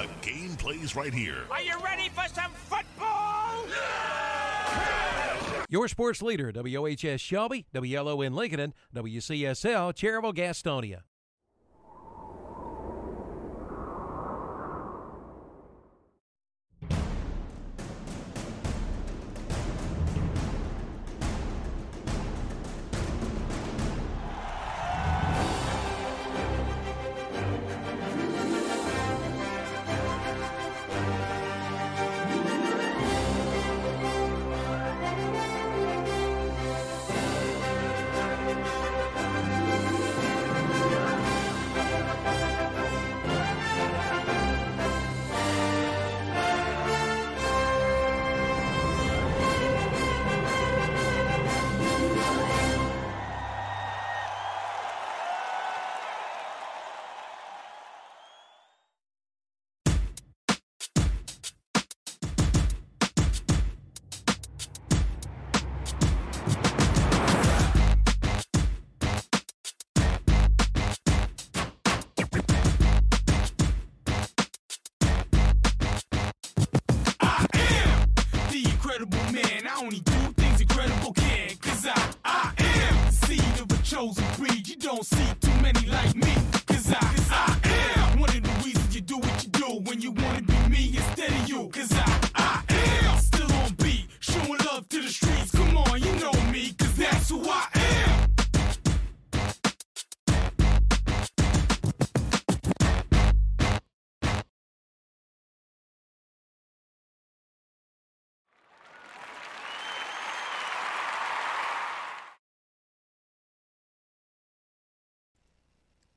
The game plays right here. Are you ready for some football? Your sports leader, WOHS Shelby, WLON Lincoln, and WCSL Cherryville Gastonia.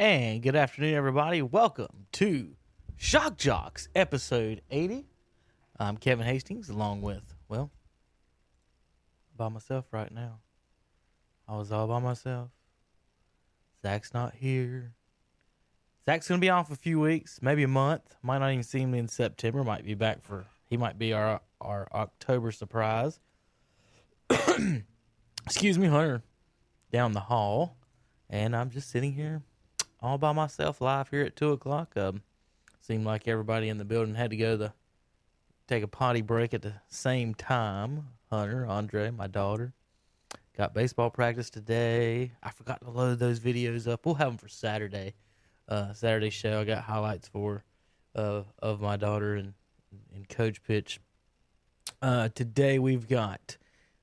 And good afternoon, everybody. Welcome to Shock Jocks, episode 80. I'm Kevin Hastings, along with, well, by myself right now. I was all by myself. Zach's not here. Zach's going to be off a few weeks, maybe a month. Might not even see him in September. Might be back for, he might be our, our October surprise. Excuse me, Hunter, down the hall. And I'm just sitting here all by myself live here at two o'clock. Um, seemed like everybody in the building had to go to take a potty break at the same time. Hunter, Andre, my daughter, got baseball practice today. I forgot to load those videos up. We'll have them for Saturday. Uh, Saturday show. I got highlights for uh, of my daughter and and coach pitch. Uh, today we've got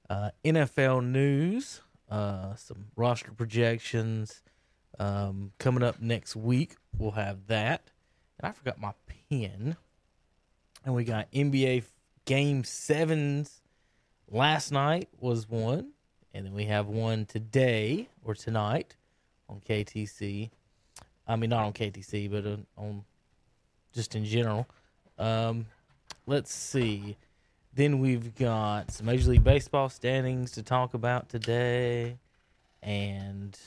uh, NFL news, uh, some roster projections. Um, coming up next week, we'll have that. And I forgot my pen. And we got NBA Game Sevens. Last night was one, and then we have one today or tonight on KTC. I mean, not on KTC, but on, on just in general. Um, let's see. Then we've got some Major League Baseball standings to talk about today, and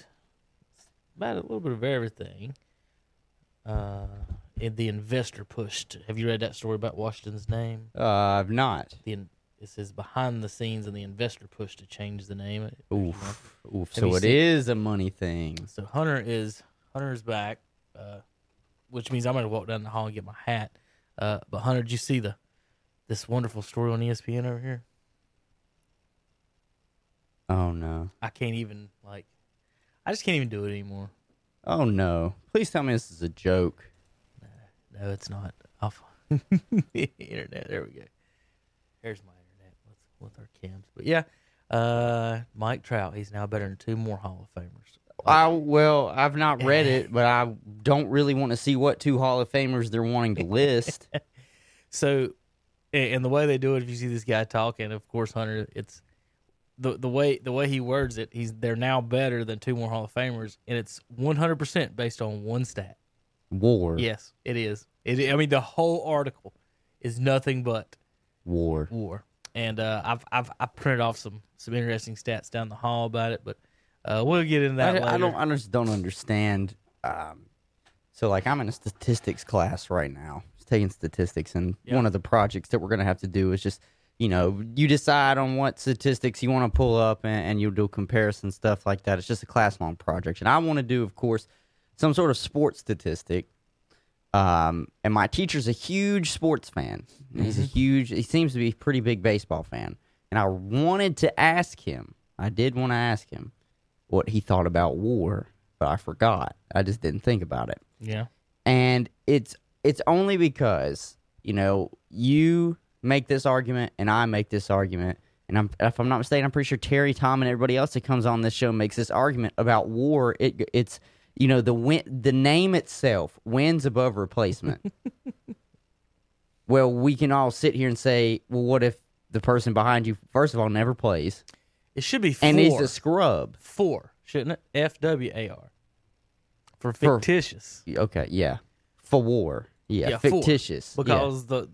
about a little bit of everything. Uh, in the investor pushed. Have you read that story about Washington's name? Uh, I've not. The in- it says behind the scenes, and the investor pushed to change the name. Oof. Oof. Have So it is a money thing. So Hunter is Hunter is back, uh, which means I'm gonna walk down the hall and get my hat. Uh, but Hunter, did you see the this wonderful story on ESPN over here? Oh no. I can't even like, I just can't even do it anymore. Oh no. Please tell me this is a joke. No, it's not. The internet. There we go. Here's my internet with with our cams. But yeah, uh, Mike Trout. He's now better than two more Hall of Famers. I well, I've not read it, but I don't really want to see what two Hall of Famers they're wanting to list. So, and the way they do it, if you see this guy talking, of course, Hunter, it's the the way the way he words it. He's they're now better than two more Hall of Famers, and it's one hundred percent based on one stat. War. Yes, it is. It. I mean, the whole article is nothing but War. war. And uh, I've I've I printed off some some interesting stats down the hall about it, but uh, we'll get into that I, later. I don't. I just don't understand. Um, so, like, I'm in a statistics class right now, just taking statistics, and Yeah. one of the projects that we're gonna have to do is just, you know, you decide on what statistics you want to pull up, and, and you'll do comparison stuff like that. It's just a class long project, and I want to do, of course, some sort of sports statistic. Um, and my teacher's a huge sports fan. He's a huge. He seems to be a pretty big baseball fan. And I wanted to ask him. I did want to ask him what he thought about war, but I forgot. I just didn't think about it Yeah. and it's it's only because you know you make this argument and I make this argument, and I'm if I'm not mistaken, I'm pretty sure Terry, Tom, and everybody else that comes on this show makes this argument about war. It it's you know the win the name itself wins above replacement. well, we can all sit here and say, well, what if the person behind you, first of all, never plays It should be four. and he's a scrub? four, shouldn't it? F W A R. For For- fictitious. Okay, yeah, for war, yeah, Yeah, four. fictitious, yeah. because the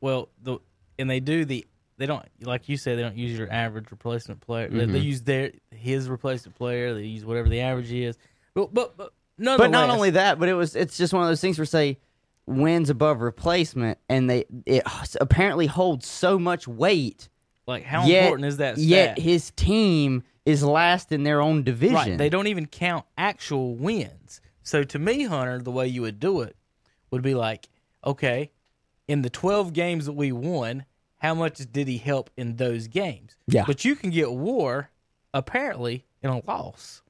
well the and they do the they don't like you said they don't use your average replacement player. They, Mm-hmm. they use their his replacement player. They use whatever the average is. But but but But not only that, but it was it's just one of those things where say wins above replacement, and they it apparently holds so much weight. like how yet, important is that? Stat? Yet his team is last in their own division. Right. They don't even count actual wins. So to me, Hunter, the way you would do it would be like, okay, in the 12 games that we won, how much did he help in those games? Yeah. But you can get war apparently in a loss.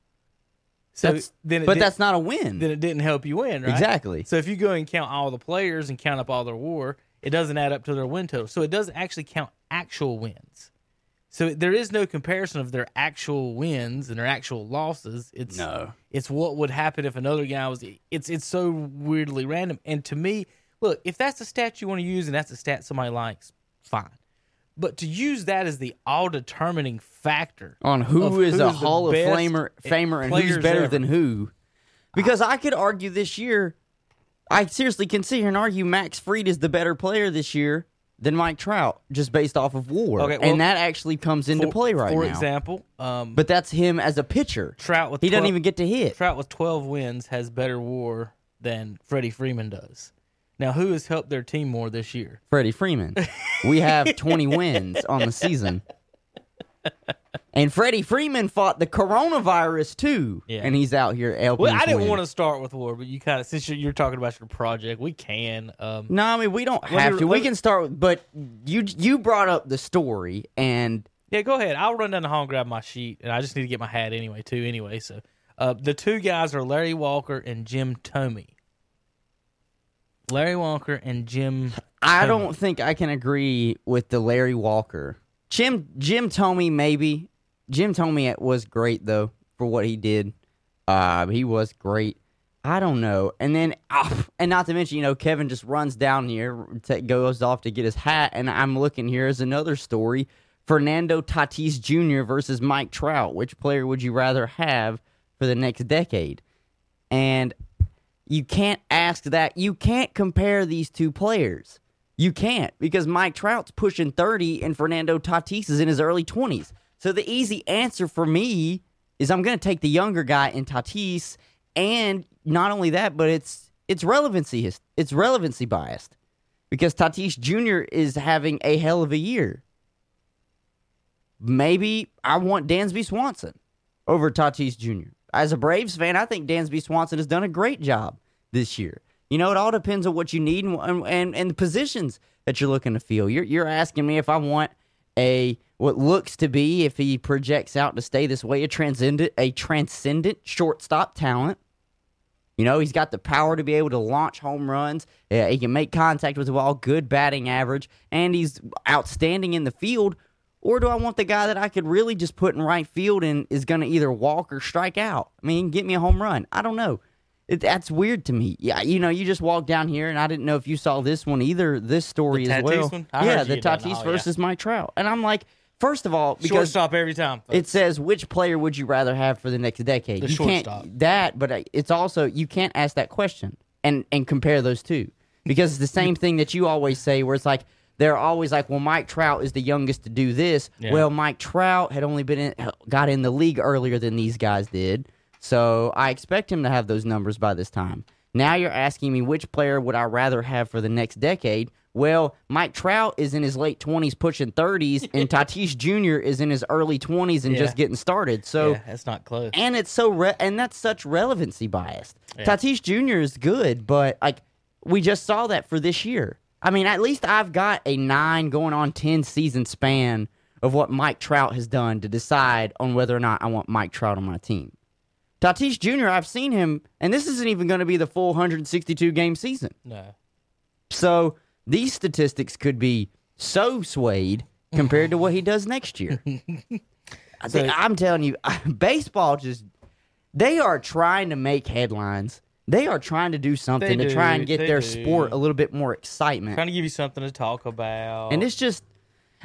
So That's- then but that's not a win. then it didn't help you win, right? Exactly. So if you go and count all the players and count up all their war, it doesn't add up to their win total. So it doesn't actually count actual wins. So there is no comparison of their actual wins and their actual losses. It's No. It's what would happen if another guy was. It's it's so weirdly random. And to me, look, if that's the stat you want to use and that's a stat somebody likes, fine. But to use that as the all determining factor on who is a Hall of Famer, famer, and who's better ever. than who. Because I could argue this year, I seriously can sit here and argue Max Fried is the better player this year than Mike Trout, just based off of WAR, Okay, well, and that actually comes into for, play right for now. For example, um, but that's him as a pitcher. Trout with he doesn't even get to hit. Trout with 12 wins has better WAR than Freddie Freeman does. Now, who has helped their team more this year? Freddie Freeman. we have 20 wins on the season. And Freddie Freeman fought the coronavirus too, Yeah. and he's out here helping. Well, I didn't win. want to start with WAR, but you kind of since you're, you're talking about your project, we can. Um, No, I mean we don't have me- to. We me- can start, with, but you you brought up the story, and Yeah, go ahead. I'll run down the hall and grab my sheet, and I just need to get my hat anyway, too. Anyway, so uh, the two guys are Larry Walker and Jim Thome. Larry Walker and Jim. I Thome. don't think I can agree with the Larry Walker. Jim Jim Thome maybe. Jim Thome was great though for what he did. Uh, he was great. I don't know. And then, ah, and not to mention, you know, Kevin just runs down here, ta goes off to get his hat, and I'm looking here as another story: Fernando Tatis Jr. versus Mike Trout. Which player would you rather have for the next decade? And you can't ask that. You can't compare these two players. You can't because Mike Trout's pushing 30 and Fernando Tatis is in his early 20s. So the easy answer for me is I'm going to take the younger guy in Tatis and not only that, but it's it's relevancy it's relevancy biased because Tatis Jr. is having a hell of a year. Maybe I want Dansby Swanson over Tatis Jr. As a Braves fan, I think Dansby Swanson has done a great job this year. You know, it all depends on what you need and and, and the positions that you're looking to fill. You're you're asking me if I want a what looks to be, if he projects out to stay this way, a transcendent a transcendent shortstop talent. You know, he's got the power to be able to launch home runs. Yeah, he can make contact with the ball, good batting average, and he's outstanding in the field. Or do I want the guy that I could really just put in right field and is going to either walk or strike out? I mean, get me a home run. I don't know. It, that's weird to me. Yeah, you know, you just walked down here, and I didn't know if you saw this one either. This story as well. Yeah, the. Tatis Oh, yeah. versus Mike Trout, and I'm like, first of all, because Shortstop every time. it says which player would you rather have for the next decade? The you shortstop. can't that, but it's also you can't ask that question and and compare those two because it's the same thing that you always say, where it's like they're always like, well, Mike Trout is the youngest to do this. Yeah. Well, Mike Trout had only been in, got in the league earlier than these guys did, so I expect him to have those numbers by this time. Now you're asking me which player would I rather have for the next decade? Well, Mike Trout is in his late 20s, pushing 30s, and Tatis Jr. is in his early 20s and Yeah. just getting started. So, yeah, that's not close. and it's so re- and that's such relevancy biased. Yeah. Tatis Jr. is good, but like we just saw that for this year. I mean, at least I've got a nine going on 10 season span of what Mike Trout has done to decide on whether or not I want Mike Trout on my team. Tatis Jr., I've seen him, and this isn't even going to be the full 162 game season. No. So these statistics could be so swayed compared to what he does next year. I think, I'm telling you, baseball just, they are trying to make headlines. They are trying to do something to try and get their do. sport a little bit more excitement. Trying to give you something to talk about. And it's just,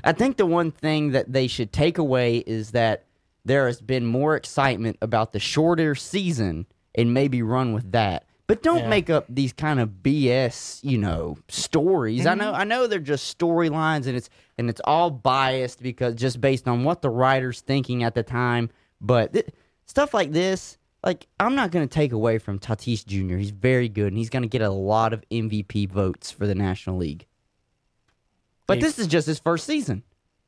I think the one thing that they should take away is that there has been more excitement about the shorter season and maybe run with that. But don't Yeah. make up these kind of BS, you know, stories. I Mm-hmm. know, I know they're just storylines, and it's and it's all biased because just based on what the writer's thinking at the time. But th- stuff like this, like I'm not going to take away from Tatis Jr. He's very good, and he's going to get a lot of MVP votes for the National League. But this is just his first season.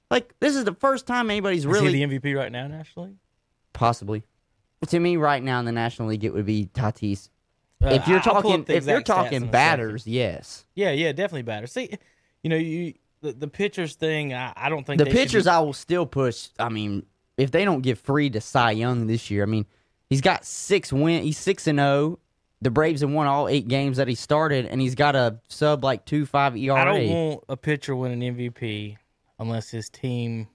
Like this is the first time anybody's Is really he the MVP right now nationally? possibly. To me, right now in the National League, it would be Tatis. Uh, if you're I'll pull talking, up the if you're exact stats in talking a batters, yes. Yeah, yeah, definitely batter. See, you know, you the, the pitchers thing. I, I don't think The they should pitchers, be- I will still push. I mean, if they don't give Fried to Cy Young this year, I mean, he's got six win. He's six and zero. The Braves have won all eight games that he started, and he's got a sub like two five ERA. I don't want a pitcher win an MVP unless his team.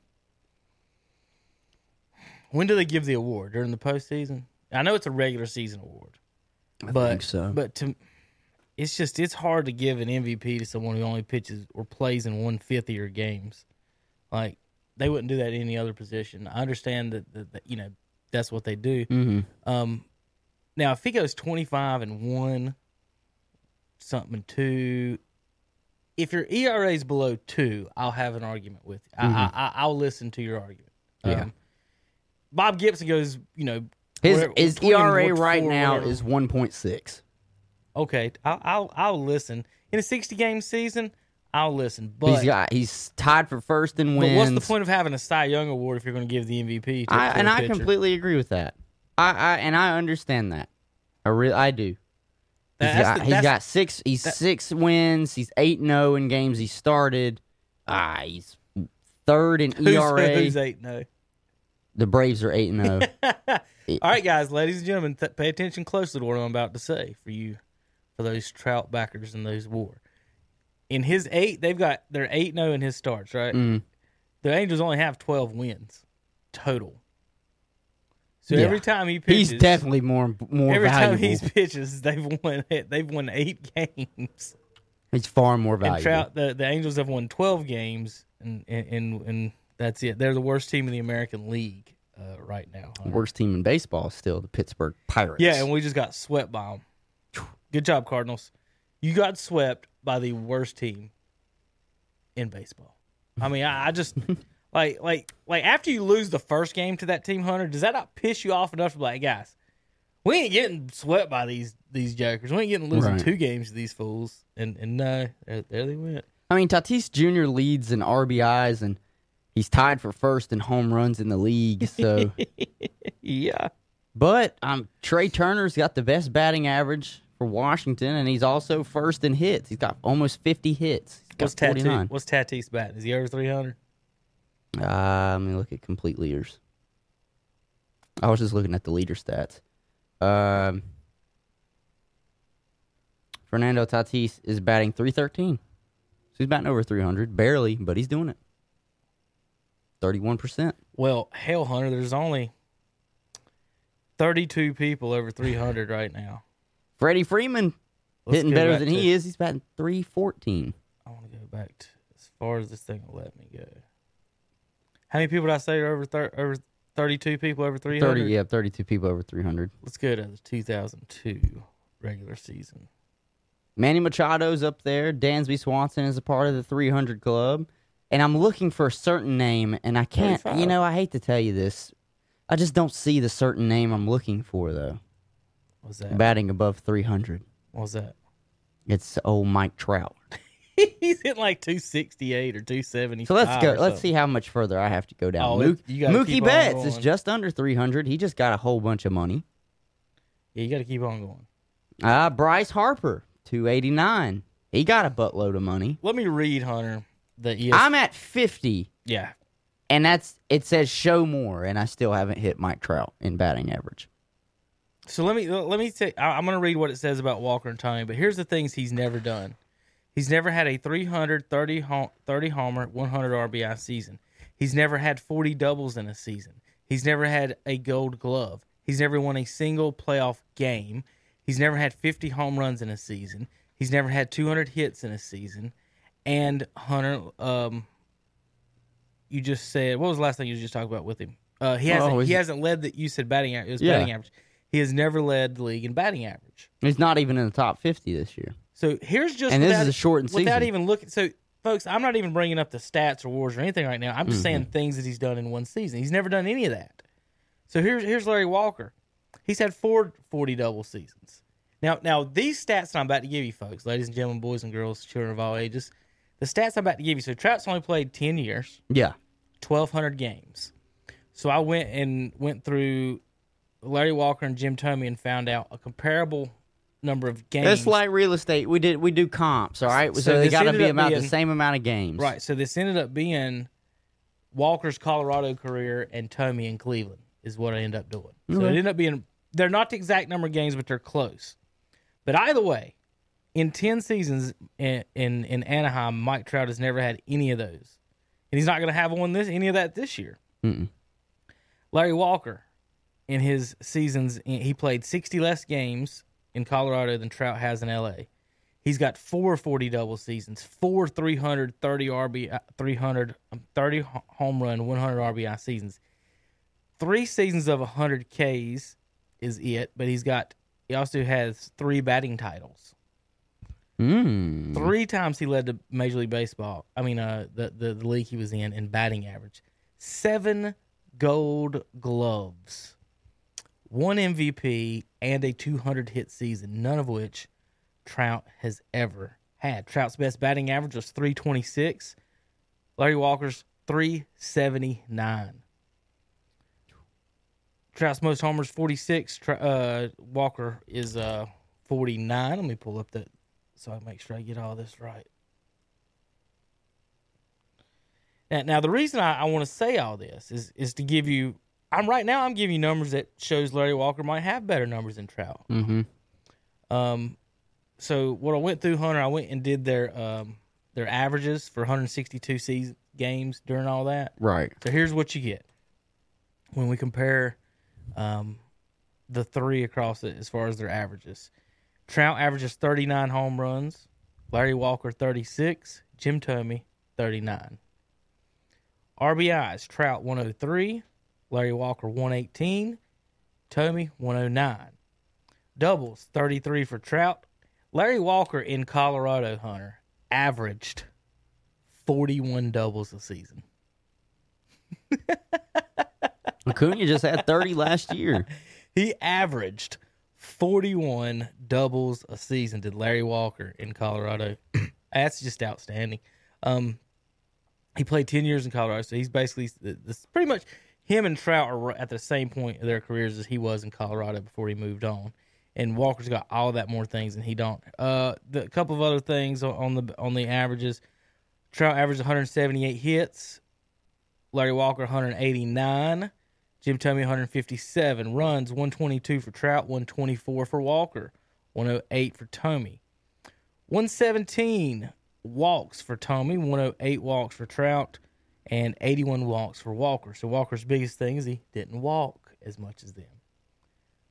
When do they give the award during the postseason? I know it's a regular season award, but think so. but to it's just it's hard to give an MVP to someone who only pitches or plays in one fifth of your games. Like they wouldn't do that in any other position. I understand that, that, that you know that's what they do. Mhm. Um, now if he goes twenty five and one, something and two, if your ERA is below two, I'll have an argument with you. I, I, I, I'll listen to your argument. Yeah. Um, Bob Gibson goes, you know, His whatever- his ERA right four, now whatever. is one point six. okay. I'll, I'll I'll listen in a sixty game season. I'll listen, but He's got he's tied for first in wins. but what's the point of having a Cy Young award if you're going to give the MVP? To, I, and I pitcher? completely agree with that. I, I and I understand that. I really I do. He's got, the- he's got six. He's that- six wins. He's eight zero in games he started. Ah, he's third in Who's, ERA. who's eight? No. the Braves are eight and zero. All right, guys, ladies and gentlemen, th- pay attention closely to what I'm about to say for you, for those Trout backers and those War. In his eight, they've got they're eight zero in his starts, right? Mm. The Angels only have twelve wins total. So Yeah. every time he pitches, He's definitely more more every valuable. time he pitches, they've won they've won eight games. He's far more valuable. And Trout, the, the Angels have won twelve games, and and and, that's it. They're the worst team in the American League uh, right now. Hunter. Worst team in baseball is still the Pittsburgh Pirates. Yeah, and we just got swept by them. Good job, Cardinals. You got swept by the worst team in baseball. I mean, I, I just like like like after you lose the first game to that team, Hunter, does that not piss you off enough to be like, guys, we ain't getting swept by these these jokers. We ain't getting losing Right. two games to these fools. And and no, there, there they went. I mean, Tatis Jr. leads in RBIs and he's tied for first in home runs in the league. So, Yeah. but um, Trea Turner's got the best batting average for Washington, and he's also first in hits. He's got almost fifty hits. He's got What's Tatis? What's Tatis batting? Is he over three hundred? Uh, let me look at complete leaders. I was just looking at the leader stats. Um, Fernando Tatis is batting 313. So he's batting over 300. Barely, but he's doing it. 31%. Well, hell, Hunter, there's only thirty-two people over three hundred right now. Freddie Freeman Let's hitting better than to- he is. He's batting 314. I want to go back to as far as this thing will let me go. How many people did I say are over thir- over thirty-two people over three 30, hundred? yeah, 32 people over 300. Let's go to the two thousand two regular season. Manny Machado's up there. Dansby Swanson is a part of the 300 club. And I'm looking for a certain name, and I can't, 35. you know, I hate to tell you this. I just don't see the certain name I'm looking for, though. What was that? Batting above 300. What's that? It's old Mike Trout. He's hitting like two sixty-eight or two seventy. So let's go. Let's see how much further I have to go down. Oh, Mook- Mookie Betts is just under 300. He just got a whole bunch of money. Yeah, you got to keep on going. Uh, Bryce Harper, two eighty nine. He got a buttload of money. Let me read Hunter the ES- I'm at fifty, yeah. and that's it says show more, and I still haven't hit Mike Trout in batting average. So let me let me say I- I'm going to read what it says about Walker and Tony, but here's the things he's never done. He's never had a 330 hom- 30 homer, 100 RBI season. He's never had 40 doubles in a season. He's never had a Gold Glove. He's never won a single playoff game. He's never had 50 home runs in a season. He's never had 200 hits in a season. And Hunter, um, you just said what was the last thing you just talked about with him? Uh, he hasn't. Oh, he hasn't led the. You said batting. It was Yeah. batting average. He has never led the league in batting average. He's not even in the top fifty this year. So here's just And this without, is a shortened without season. even looking. So folks, I'm not even bringing up the stats or wars or anything right now. I'm just saying Mm-hmm. things that he's done in one season. He's never done any of that. So here's here's Larry Walker. He's had four 40 double seasons. Now now these stats that I'm about to give you, folks, ladies and gentlemen, boys and girls, children of all ages, the stats I'm about to give you. So Trout's only played 10 years. Yeah, 1200 games. So I went and went through Larry Walker and Jim Thome and found out a comparable number of games. it's like real estate. We did we do comps, all right. So, So they got to be about the same amount of games, right. So this ended up being Walker's Colorado career and Thome in Cleveland is what I ended up doing. So it ended up being they're not the exact number of games, but they're close. But either way, in ten seasons in in, in Anaheim, Mike Trout has never had any of those, and he's not going to have one this any of that this year. Mm-mm. Larry Walker, in his seasons, he played 60 less games in Colorado than Trout has in LA. He's got four 40 double seasons, four 330 RB, uh, 300, um, 30 home run, 100 RBI seasons. Three seasons of 100 Ks is it, but he's got, he also has three batting titles. Mm. Three times he led the Major League Baseball. I mean, uh, the, the the league he was in in batting average. Seven Gold Gloves, one MVP, and a 200 hit season. None of which Trout has ever had. Trout's best batting average was 326. Larry Walker's 379. Trout's most homers 46. Uh, Walker is uh 49. Let me pull up that so I make sure I get all this right. Now, now the reason I, I want to say all this is is to give you. I'm right now. I'm giving you numbers that shows Larry Walker might have better numbers than Trout. Mm-hmm. Um, so what I went through, Hunter, I went and did their um their averages for 162 season games during all that. Right. So here's what you get when we compare um, the three across it as far as their averages. Trout averages 39 home runs, Larry Walker 36, Jim Thome 39. RBIs, Trout 103, Larry Walker 118, Thome 109. Doubles, 33 for Trout. Larry Walker in Colorado, Hunter, averaged 41 doubles a season. Acuna just had 30 last year. He averaged 41 doubles a season, did Larry Walker in Colorado. That's just outstanding. Um, he played 10 years in Colorado, so he's basically this pretty much him and Trout are at the same point of their careers as he was in Colorado before he moved on. And Walker's got all that more things and he don't. Uh, the a couple of other things on- on the on the averages. Trout averaged 178 hits. Larry Walker 189. Jim Thome 157 runs, 122 for Trout, 124 for Walker, 108 for Thome. 117 walks for Thome, 108 walks for Trout, and 81 walks for Walker. So Walker's biggest thing is he didn't walk as much as them.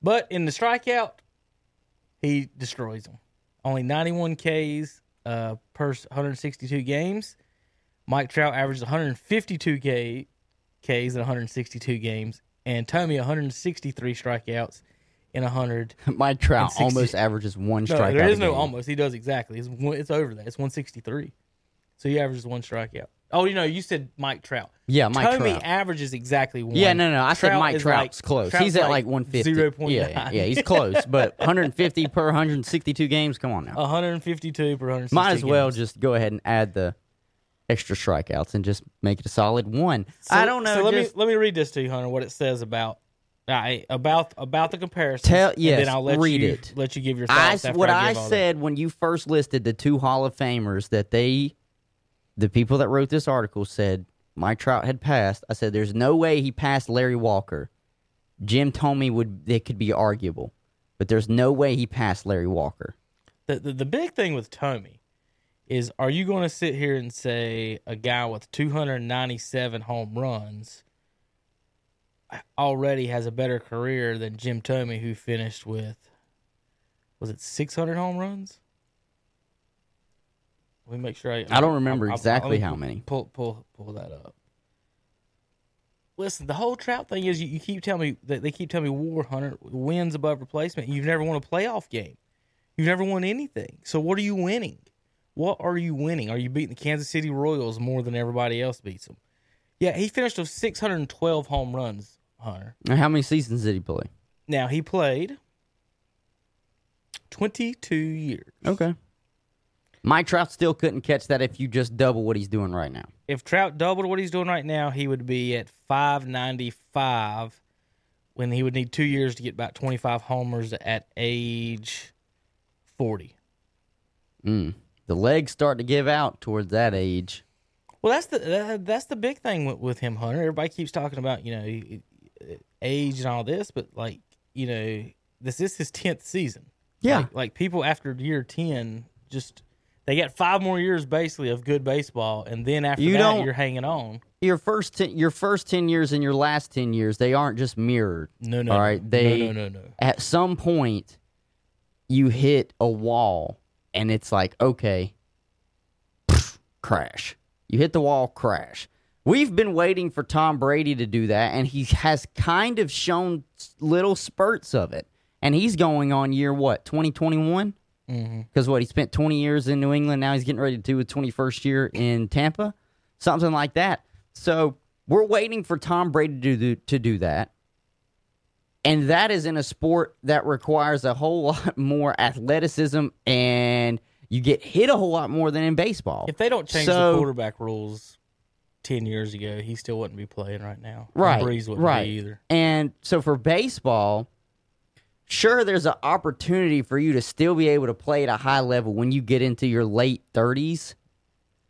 But in the strikeout, he destroys them. Only 91 Ks uh, per 162 games. Mike Trout averaged 152 K, Ks in 162 games, and Tommy 163 strikeouts in 100. Mike Trout 60 almost averages one No, strikeout. there is no almost. He does exactly. It's one, it's over that. It's 163. So he averages one strikeout. Oh, you know, you said Mike Trout. Yeah, Mike Trout. averages exactly one. Yeah, no, no. I said Trout Mike is Trout's like- close. Trout's he's at like 150. 0.9. Yeah, yeah, yeah, he's close. But 150 per 162 games. Come on now. 152 per 160 Might as well games. just go ahead and add the extra strikeouts and just make it a solid one. I don't know. So let just, me let me read this to you, Hunter. What it says about I, about about the comparison. Tell- and yes, then I'll let read you it. let you give your I, thoughts. after what I, I all that. said when you first listed the two Hall of Famers that they, the people that wrote this article said Mike Trout had passed. I said there's no way he passed Larry Walker. Jim Thome would it could be arguable, but there's no way he passed Larry Walker. the, the the big thing with Tommy is are you going to sit here and say a guy with 297 home runs already has a better career than Jim Thome who finished with was it 600 home runs? Let me make sure I I don't remember I'm- I'm- exactly how many. Pull pull pull that up. Listen, the whole Trout thing is you, you keep telling me that they keep telling me War Hunter wins above replacement. You've never won a playoff game. You've never won anything. So what are you winning? What are you winning? Are you beating the Kansas City Royals more than everybody else beats them? Yeah, he finished with 612 home runs, Hunter. Now, How many seasons did he play? Now he played 22 years. Okay. Mike Trout still couldn't catch that if you just double what he's doing right now. If Trout doubled what he's doing right now, he would be at 595 when he would need two years to get about 25 homers at age 40. Mm. The legs start to give out towards that age. Well, that's the that's the big thing with, with him, Hunter. Everybody keeps talking about you know age and all this, but like you know this is his tenth season. Yeah. like, like people after year ten just they got five more years basically of good baseball, and then after You that you're hanging on. Your first ten, your first ten years and your last ten years, they aren't just mirrored. No, no, All no. right, No, no, no, no. at some point you hit a wall and it's like okay crash you hit the wall crash we've been waiting for tom brady to do that and he has kind of shown little spurts of it and he's going on year what 2021 Mm-hmm. because what he spent 20 years in new england now he's getting ready to do his 21st year in tampa something like that so we're waiting for tom brady to do, to do that and that is in a sport that requires a whole lot more athleticism and you get hit a whole lot more than in baseball. If they don't change So- the quarterback rules ten years ago, he still wouldn't be playing right now. And right, Brees wouldn't right. be either. And so for baseball, sure, there's an opportunity for you to still be able to play at a high level when you get into your late 30s,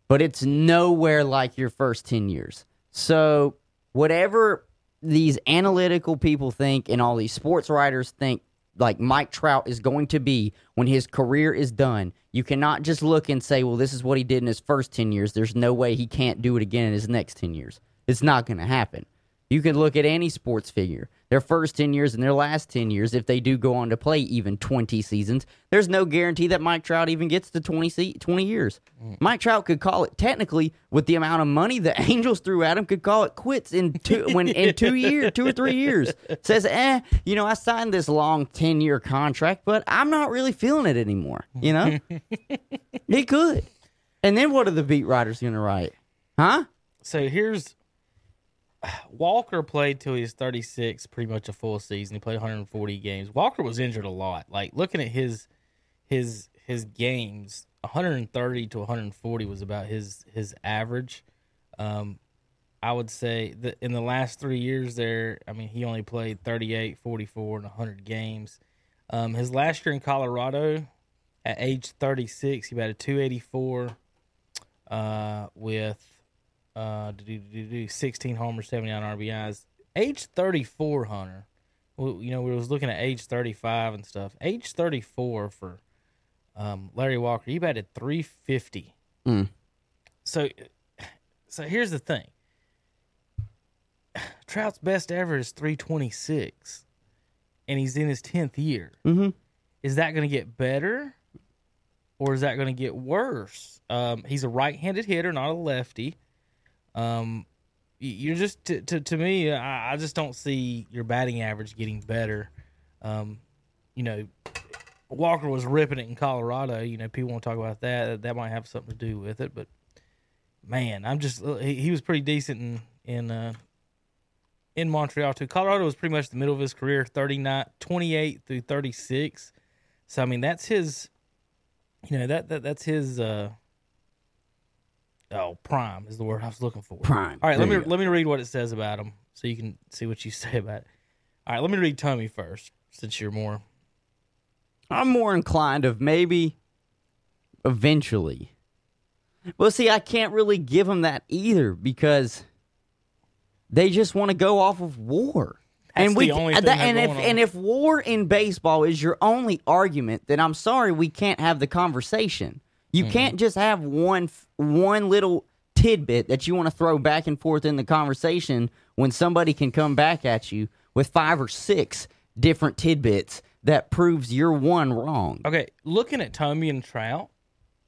but it's nowhere like your first 10 years. So whatever these analytical people think and all these sports writers think like Mike Trout is going to be when his career is done. You cannot just look and say, well, this is what he did in his first 10 years. There's no way he can't do it again in his next 10 years. It's not going to happen. You can look at any sports figure. Their first 10 years and their last 10 years, if they do go on to play even 20 seasons, there's no guarantee that Mike Trout even gets to 20, se- 20 years. Mike Trout could call it technically with the amount of money the Angels threw at him could call it quits in two when in 2 years, 2 or 3 years. Says, "Eh, you know, I signed this long 10-year contract, but I'm not really feeling it anymore." You know? he could. And then what are the beat writers going to write? Huh? So here's Walker played till he was 36, pretty much a full season. He played 140 games. Walker was injured a lot. Like looking at his his his games, 130 to 140 was about his his average. Um, I would say that in the last three years there, I mean, he only played 38, 44, and 100 games. Um, his last year in Colorado, at age 36, he batted 284 uh, with uh, do, do, do, do, 16 homers, 79 RBIs. Age 34, Hunter. Well, you know, we was looking at age 35 and stuff. Age 34 for um, Larry Walker, he batted 350. Mm. So, so here's the thing. Trout's best ever is 326, and he's in his 10th year. Mhm. Is that going to get better, or is that going to get worse? Um, he's a right-handed hitter, not a lefty. Um, you're just to to, to me, I, I just don't see your batting average getting better. Um, you know, Walker was ripping it in Colorado. You know, people want to talk about that. That might have something to do with it, but man, I'm just he, he was pretty decent in in uh, in Montreal too. Colorado was pretty much the middle of his career, 39, 28 through 36. So I mean, that's his you know, that, that that's his uh oh, prime is the word I was looking for. Prime. All right, let me let me read what it says about him so you can see what you say about it. All right, let me read Tommy first, since you're more. I'm more inclined of maybe eventually. Well, see, I can't really give them that either because they just want to go off of war. That's and we the only and thing that- and if on. and if war in baseball is your only argument, then I'm sorry we can't have the conversation. You Mm-hmm. can't just have one one little tidbit that you want to throw back and forth in the conversation when somebody can come back at you with five or six different tidbits that proves you're one wrong. Okay, looking at Tommy and Trout,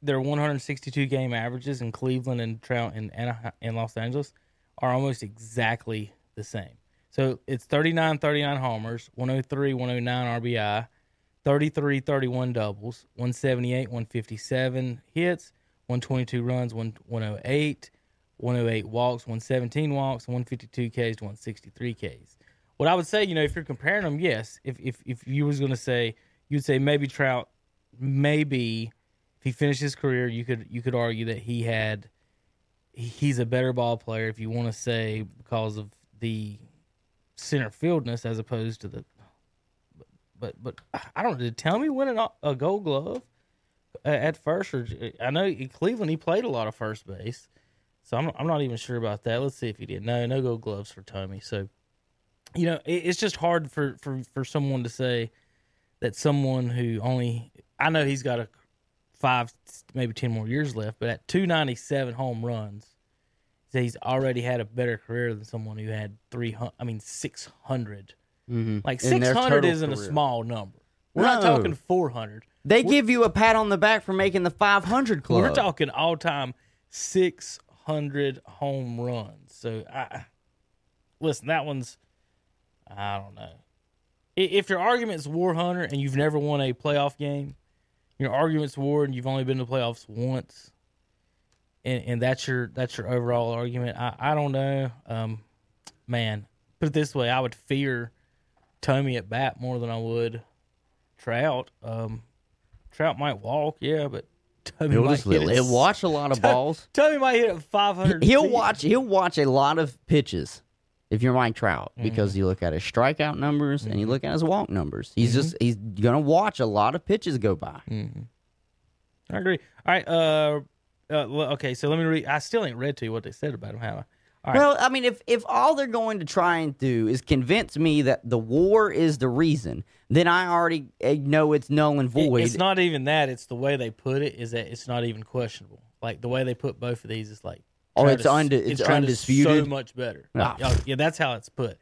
their 162 game averages in Cleveland and Trout in Anaheim, Los Angeles are almost exactly the same. So it's 39 39 homers, 103 109 RBI, 33 31 doubles, 178 157 hits, 122 runs, 1 108, 108 walks, 117 walks, 152 Ks 163 Ks. What I would say, you know, if you're comparing them, yes, if if, if you was going to say, you'd say maybe Trout, maybe if he finished his career, you could you could argue that he had he's a better ball player if you want to say because of the center fieldness as opposed to the but but I don't did me win a, a gold glove at first or I know in Cleveland he played a lot of first base so I'm I'm not even sure about that. Let's see if he did. No no gold gloves for Tommy so you know it, it's just hard for for for someone to say that someone who only I know he's got a five maybe 10 more years left but at 297 home runs he's already had a better career than someone who had 300 I mean 600 Mm-hmm. like In their 600 total isn't a career. small number. We're not No. talking 400. They give you a pat on the back for making the 500 club. We're talking all time 600 home runs. So I listen, that one's I don't know. I- If your argument's War Hunter and you've never won a playoff game, your argument's War and you've only been to playoffs once, and, and that's your that's your overall argument. I, I don't know. Um, man, put it this way, I would fear Tommy at bat more than I would Trout. Um, Trout might walk, yeah, but Tommy He'll might hit it he'll watch a lot of balls. Tommy might hit it 500. He'll feet. watch. He'll watch a lot of pitches. If you're Mike Trout, Mm-hmm. because you look at his strikeout numbers and you look at his walk numbers, he's Mm-hmm. just he's gonna watch a lot of pitches go by. I agree. All right. Uh, uh, okay. So let me read. I still ain't read to you what they said about him, have I? Right. Well, I mean, if if all they're going to try and do is convince me that the war is the reason, then I already uh, know it's null and It- void. it's not even that. It's the way they put it. Is that it's not even questionable. Like the way they put both of these is like. Oh, it's undi- it's is undisputed? So much better. Ah. Yeah, yeah, that's how it's put.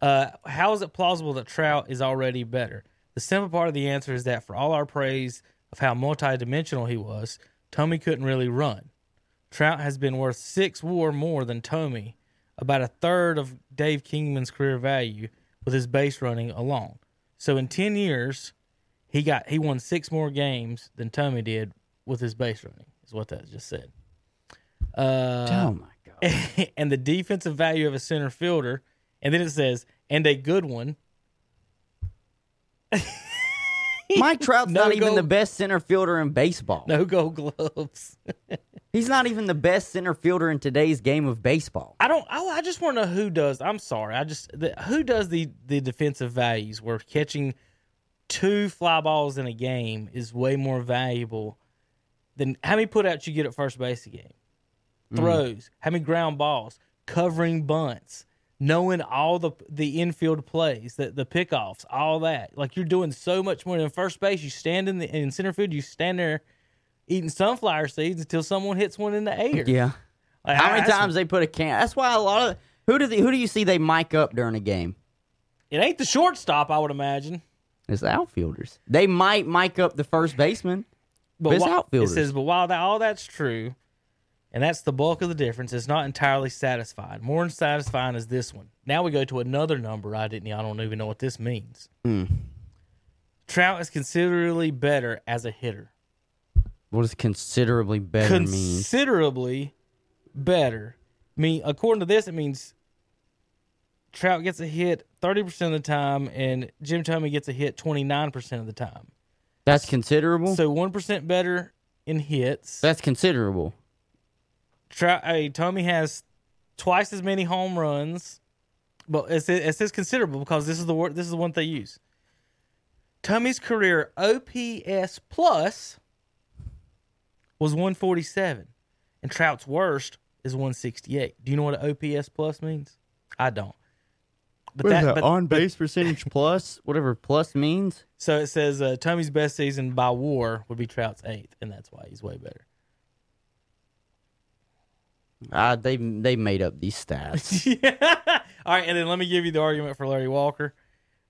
Uh, how is it plausible that Trout is already better? The simple part of the answer is that for all our praise of how multidimensional he was, Tommy couldn't really run. Trout has been worth six WAR more than Tommy, about a third of Dave Kingman's career value with his base running alone. So in ten years, he got he won six more games than Tommy did with his base running. Is what that just said. Uh, oh my god! and the defensive value of a center fielder, and then it says, and a good one. Mike Trout's No not even the best center fielder in baseball. No gold gloves. He's not even the best center fielder in today's game of baseball. I don't. I, I just want to know who does. I'm sorry. I just the, who does the the defensive values where catching two fly balls in a game is way more valuable than how many putouts you get at first base a game, mm. throws, how many ground balls, covering bunts, knowing all the the infield plays, the the pickoffs, all that. Like you're doing so much more than first base. You stand in the in center field. You stand there eating sunflower seeds until someone hits one in the air. Yeah. Like, How I- many times they put a can? That's why a lot of who do they, who do you see they mic up during a game? It ain't the shortstop, I would imagine. It's the outfielders. They might mic up the first baseman. But it's whi- outfielders. It says, but while that, all that's true, and that's the bulk of the difference, it's not entirely satisfied. More satisfying is this one. Now we go to another number. I didn't. I don't even know what this means. Hmm. Trout is considerably better as a hitter. What does considerably better mean? considerably better. I mean, according to this, it means Trout gets a hit thirty percent of the time, and Jim Thome gets a hit twenty nine percent of the time. That's considerable. So one percent better in hits. That's considerable. Trout, hey, Tommy has twice as many home runs But it says, considerable because this is the word. This is the one they use. Tommy's career OPS plus was 147, and Trout's worst is 168. Do you know what an OPS plus means? I don't. But but- on base percentage plus whatever plus means? so it says uh, Tommy's best season by WAR would be Trout's eighth, and that's why he's way better. Uh, they they made up these stats. All right, and then let me give you the argument for Larry Walker.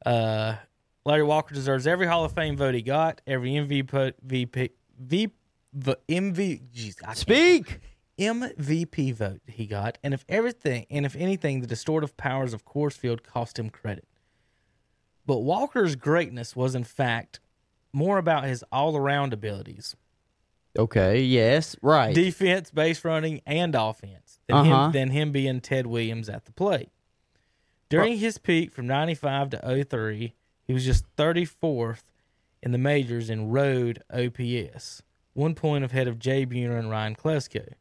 Uh, Larry Walker deserves every Hall of Fame vote he got, every MVP, VP, V, v, MV, geez, I Speak. MVP vote he got, and if everything, and if anything, the distortive powers of Coors Field cost him credit. But Walker's greatness was, in fact, more about his all-around abilities, Okay. Yes. Right. defense, base running, and offense than, Uh-huh. him, than him being Ted Williams at the plate. During his peak from 95 to 03, he was just 34th in the majors in road OPS, one point ahead of Jay Buhner and Ryan Klesko.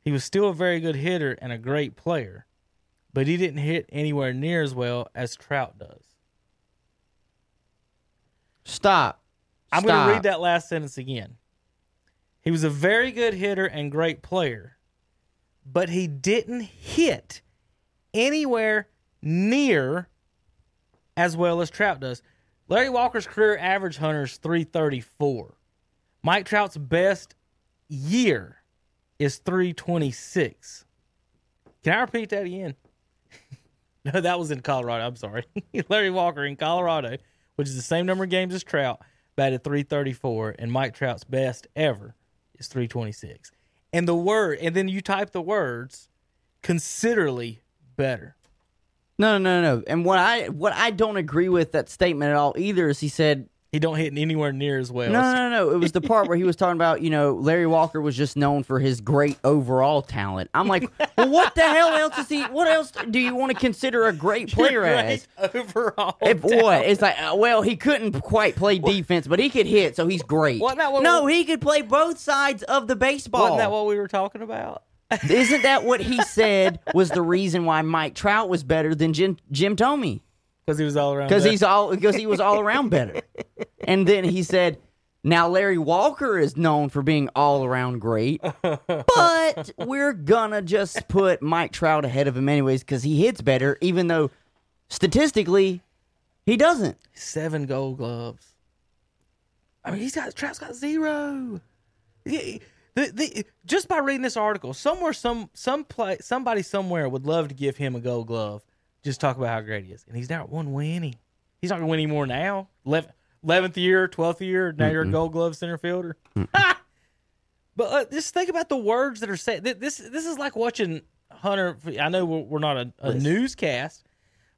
He was still a very good hitter and a great player, but he didn't hit anywhere near as well as Trout does. Stop. I'm going to read that last sentence again. He was a very good hitter and great player, but he didn't hit anywhere near as well as Trout does. Larry Walker's career average hunter is 334. Mike Trout's best year is 326. Can I repeat that again? no, that was in Colorado. I'm sorry. Larry Walker in Colorado, which is the same number of games as Trout, batted 334, and Mike Trout's best ever is 326. And the word, and then you type the words, considerably better. No, no, no, no. And what I what I don't agree with that statement at all either is he said He don't hit anywhere near as well. no, no, no, no. It was the part where he was talking about you know Larry Walker was just known for his great overall talent. I'm like, well, what the hell else is he? What else do you want to consider a great player as? Great overall. If talent. what? It's like, uh, well, he couldn't quite play defense, but he could hit, so he's great. What no, we- he could play both sides of the baseball. Wasn't that what we were talking about? Isn't that what he said was the reason why Mike Trout was better than Jim Jim Thome? Because he was all around. Because better. he's all because he was all around better. And then he said, "Now Larry Walker is known for being all around great, but we're gonna just put Mike Trout ahead of him anyways because he hits better, even though statistically he doesn't." seven gold gloves. I mean, he's got Trout's got zero. Yeah, The, the, just by reading this article, somewhere, some, some play, somebody somewhere would love to give him a gold glove. Just talk about how great he is, and he's not one winning. He's not going to win anymore now. Eleventh year, twelfth year, now you're a Gold Glove center fielder. but uh, just think about the words that are said. This this is like watching Hunter. I know we're, we're not a, a newscast.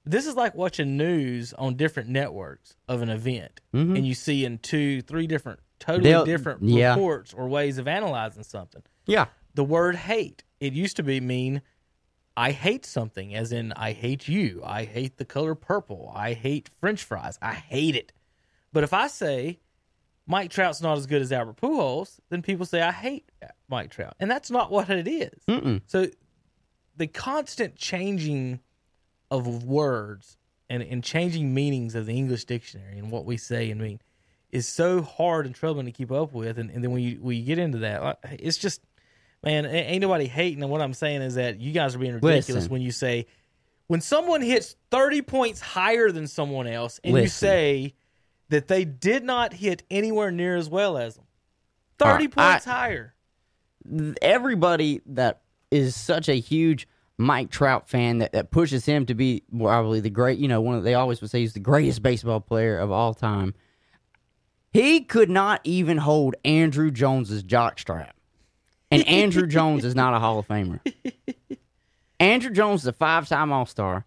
This is like watching news on different networks of an event, and you see in two, three different, totally They'll- different yeah. reports or ways of analyzing something. Yeah. The word hate. It used to be mean I hate something, as in I hate you. I hate the color purple. I hate French fries. I hate it. But if I say Mike Trout's not as good as Albert Pujols, then people say I hate Mike Trout, and that's not what it is. Mm-mm. So the constant changing of words and, and changing meanings of the English dictionary and what we say and mean is so hard and troubling to keep up with. And, and then when you when you get into that, uh, it's just man, ain't nobody hating. And what I'm saying is that you guys are being ridiculous Listen. when you say when someone hits 30 points higher than someone else, and you say that they did not hit anywhere near as well as them. 30 All right, I- points higher. everybody that is such a huge Mike Trout fan that, that pushes him to be probably the great, you know, one of they always would say he's the greatest baseball player of all time. He could not even hold Andruw Jones's jockstrap. And Andruw Jones is not a Hall of Famer. Andruw Jones is a five time All Star.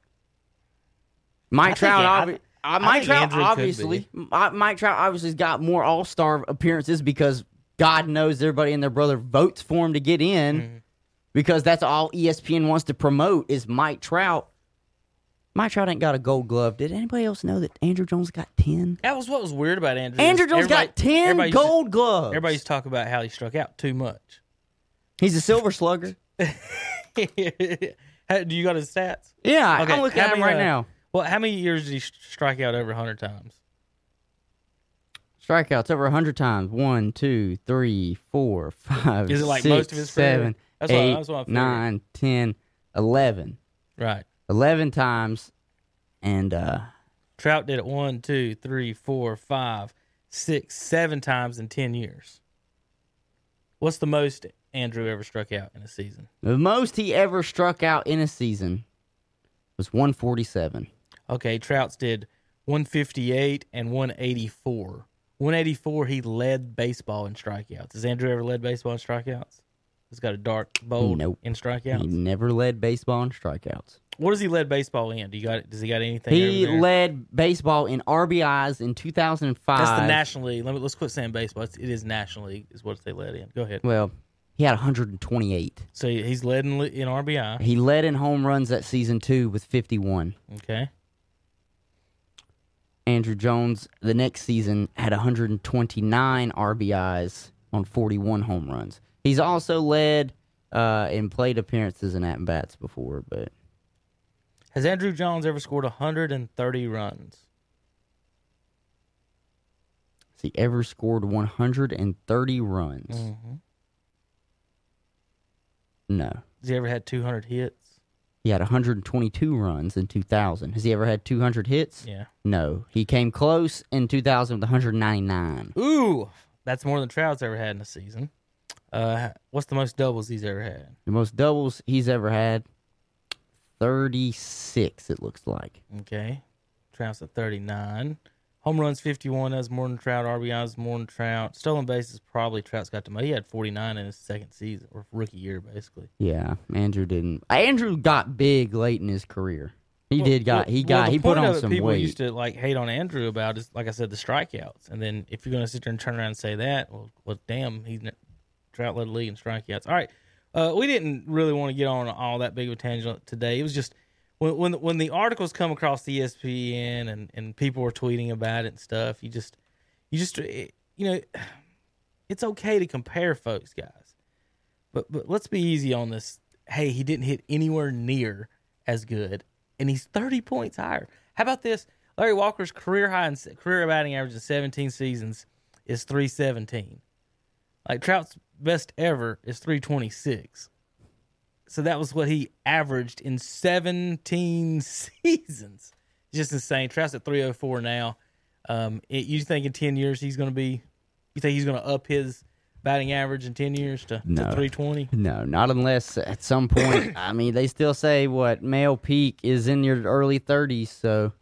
Mike Trout, obvi- I uh, Mike Trout obviously, uh, Mike Trout obviously has got more All Star appearances because God knows everybody and their brother votes for him to get in Mm-hmm. because that's all ESPN wants to promote is Mike Trout. Mike Trout ain't got a Gold Glove. Did anybody else know that Andruw Jones got ten? That was what was weird about Andruw. Andruw Jones Everybody- got ten everybody to- Gold Gloves. Everybody's used to talk about how he struck out too much. He's a Silver Slugger. Do you got his stats? Yeah, Okay, I'm looking how at him many, right uh, now. Well, how many years did he strike out over 100 times? Strikeouts over 100 times. One, two, three, four, five, Is it like six, most of his seven, That's what- eight, what I figured. nine, 10, 11. Right. 11 times. And uh Trout did it one, two, three, four, five, six, seven times in 10 years. What's the most Andruw ever struck out in a season? the most he ever struck out in a season was 147. Okay, Trout's did 158 and 184. 184, he led baseball in strikeouts. Has Andruw ever led baseball in strikeouts? He's got a dark bold Nope. in strikeouts. He never led baseball in strikeouts. What does he lead baseball in? Do you got? Does he got anything? He led baseball in RBIs in 2005. That's the National League. Let me let's quit saying baseball. It's, it is National League is what they led in. Go ahead. Well, he had 128. So he's led in, in RBI. He led in home runs that season too with 51. Okay. Andruw Jones the next season had 129 RBIs on 41 home runs. He's also led uh, in plate appearances and at bats before, but Has Andruw Jones ever scored 130 runs? has he ever scored 130 runs? Mm-hmm. No. Has he ever had 200 hits? He had 122 runs in 2000. Has he ever had 200 hits? Yeah. No. He came close in 2000 with 199. Ooh, that's more than Trout's ever had in a season. Uh, what's the most doubles he's ever had? The most doubles he's ever had 36 it looks like. Okay. Trout's at 39. Home runs 51. That's more than Trout. RBIs more than Trout. Stolen bases probably Trout's got the most. He had 49 in his second season or rookie year, basically. Yeah, Andruw didn't. Andruw got big late in his career. He Well- did got he well, got the he put on some people weight. used to like hate on Andrew about is like I said the strikeouts, and then if you're going to sit there and turn around and say that, well, well damn, he's Trout led the league in strikeouts. All right, uh, we didn't really want to get on all that big of a tangent today. It was just when when when the articles come across the ESPN and and people are tweeting about it and stuff. You just you just you know it's okay to compare folks, guys, but but let's be easy on this. Hey, he didn't hit anywhere near as good, and he's 30 points higher. How about this? Larry Walker's career high in career batting average in 17 seasons is 317. Like Trout's best ever is 326. So that was what he averaged in 17 seasons. Just insane. Trout's at 304 now. Um, it, you think in 10 years he's going to be? You think he's going to up his batting average in 10 years to, No. to 320? no, not unless at some point. I mean, they still say what male peak is in your early 30s. So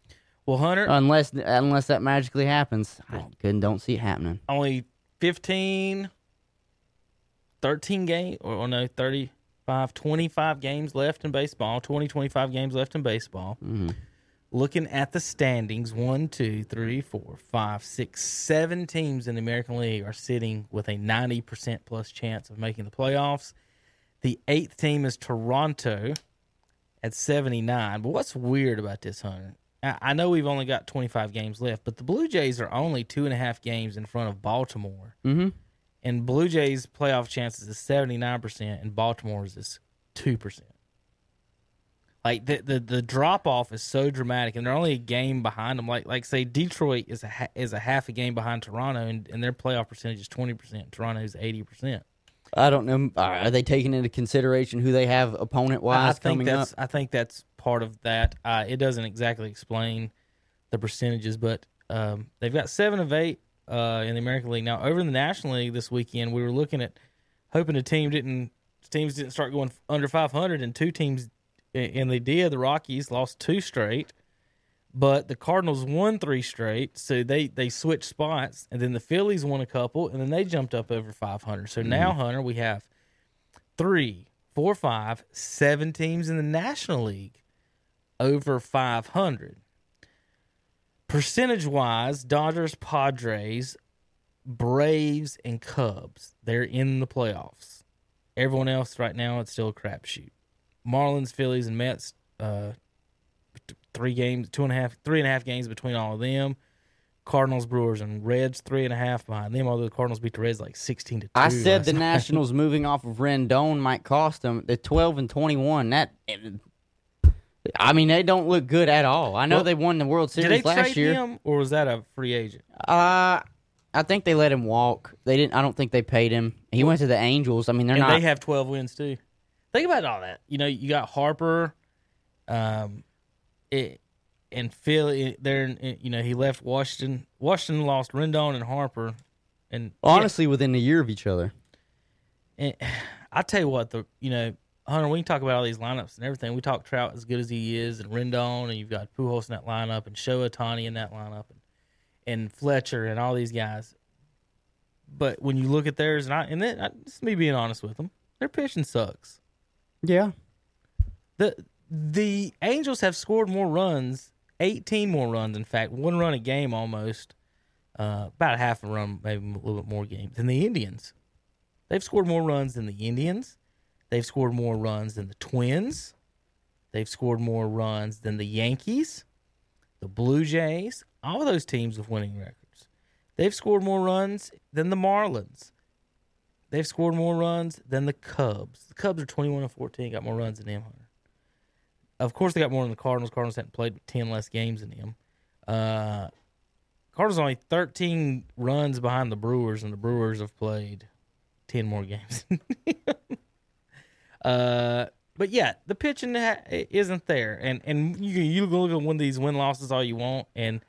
Well, Hunter, unless unless that magically happens, I couldn't don't see it happening. only 15 13 games or, or no 35 25 games left in baseball 20 25 games left in baseball. Looking at the standings one two three four five six seven teams in the american league are sitting with a 90% plus chance of making the playoffs. The eighth team is toronto at 79 but what's weird about this hunter? I I know we've only got 25 games left, but the Blue Jays are only two and a half games in front of Baltimore. Mm-hmm. And Blue Jays playoff chances is 79%, and Baltimore's is 2%. Like the the, the drop off is so dramatic, and they're only a game behind them. Like like say Detroit is a ha- is a half a game behind Toronto, and, and their playoff percentage is twenty percent. Toronto's eighty percent. I don't know. Are they taking into consideration who they have opponent I wise think coming up? that's I think that's part of that. Uh, it doesn't exactly explain the percentages, but um, they've got seven of eight uh, in the American League now. Over in the National League this weekend, we were looking at hoping the team didn't teams didn't start going under 500, and two teams and they did. The Rockies lost two straight, but the Cardinals won three straight, so they they switched spots, and then the Phillies won a couple, and then they jumped up over 500. So now, Hunter, we have three, four, five, seven teams in the National League over 500. Percentage wise, Dodgers, Padres, Braves, and Cubs, they're in the playoffs. Everyone else right now, it's still a crapshoot. Marlins, Phillies, and Mets, uh, three games, two and a half, three and a half games between all of them. Cardinals, Brewers, and Reds, three and a half behind them. Although the Cardinals beat the Reds like sixteen to two. I said the night. Nationals moving off of Rendon might cost them the twelve and twenty one. That I mean, they don't look good at all. I know Well, they won the World Did Series they last trade year. him, or was that a free agent? Uh, I think they let him walk. They didn't. I don't think they paid him. He went to the Angels. I mean, they're and not. they have 12 wins too. Think about all that. You know, you got Harper, um, it, and Phil. There, you know, he left Washington. Washington lost Rendon and Harper, and honestly within a year of each other. And I tell you what, the you know, Hunter, we can talk about all these lineups and everything. We talk Trout as good as he is, and Rendon, and you've got Pujols in that lineup, and Shohei Ohtani in that lineup, and, and Fletcher, and all these guys. But when you look at theirs, and I and then I, this is me being honest with them, their pitching sucks. Yeah. the The Angels have scored more runs, eighteen more runs, in fact, one run a game almost, uh, about half a run, maybe a little bit more games than the Indians. They've scored more runs than the Indians. They've scored more runs than the Twins. They've scored more runs than the Yankees, the Blue Jays, all of those teams with winning records. They've scored more runs than the Marlins. They've scored more runs than the Cubs. The Cubs are 21 and 14, got more runs than them. Of course, they got more than the Cardinals. Cardinals haven't played 10 less games than them. Uh, Cardinals only 13 runs behind the Brewers, and the Brewers have played 10 more games. uh, but yeah, the pitching ha- isn't there, and and you can you can look at one of these win losses all you want, and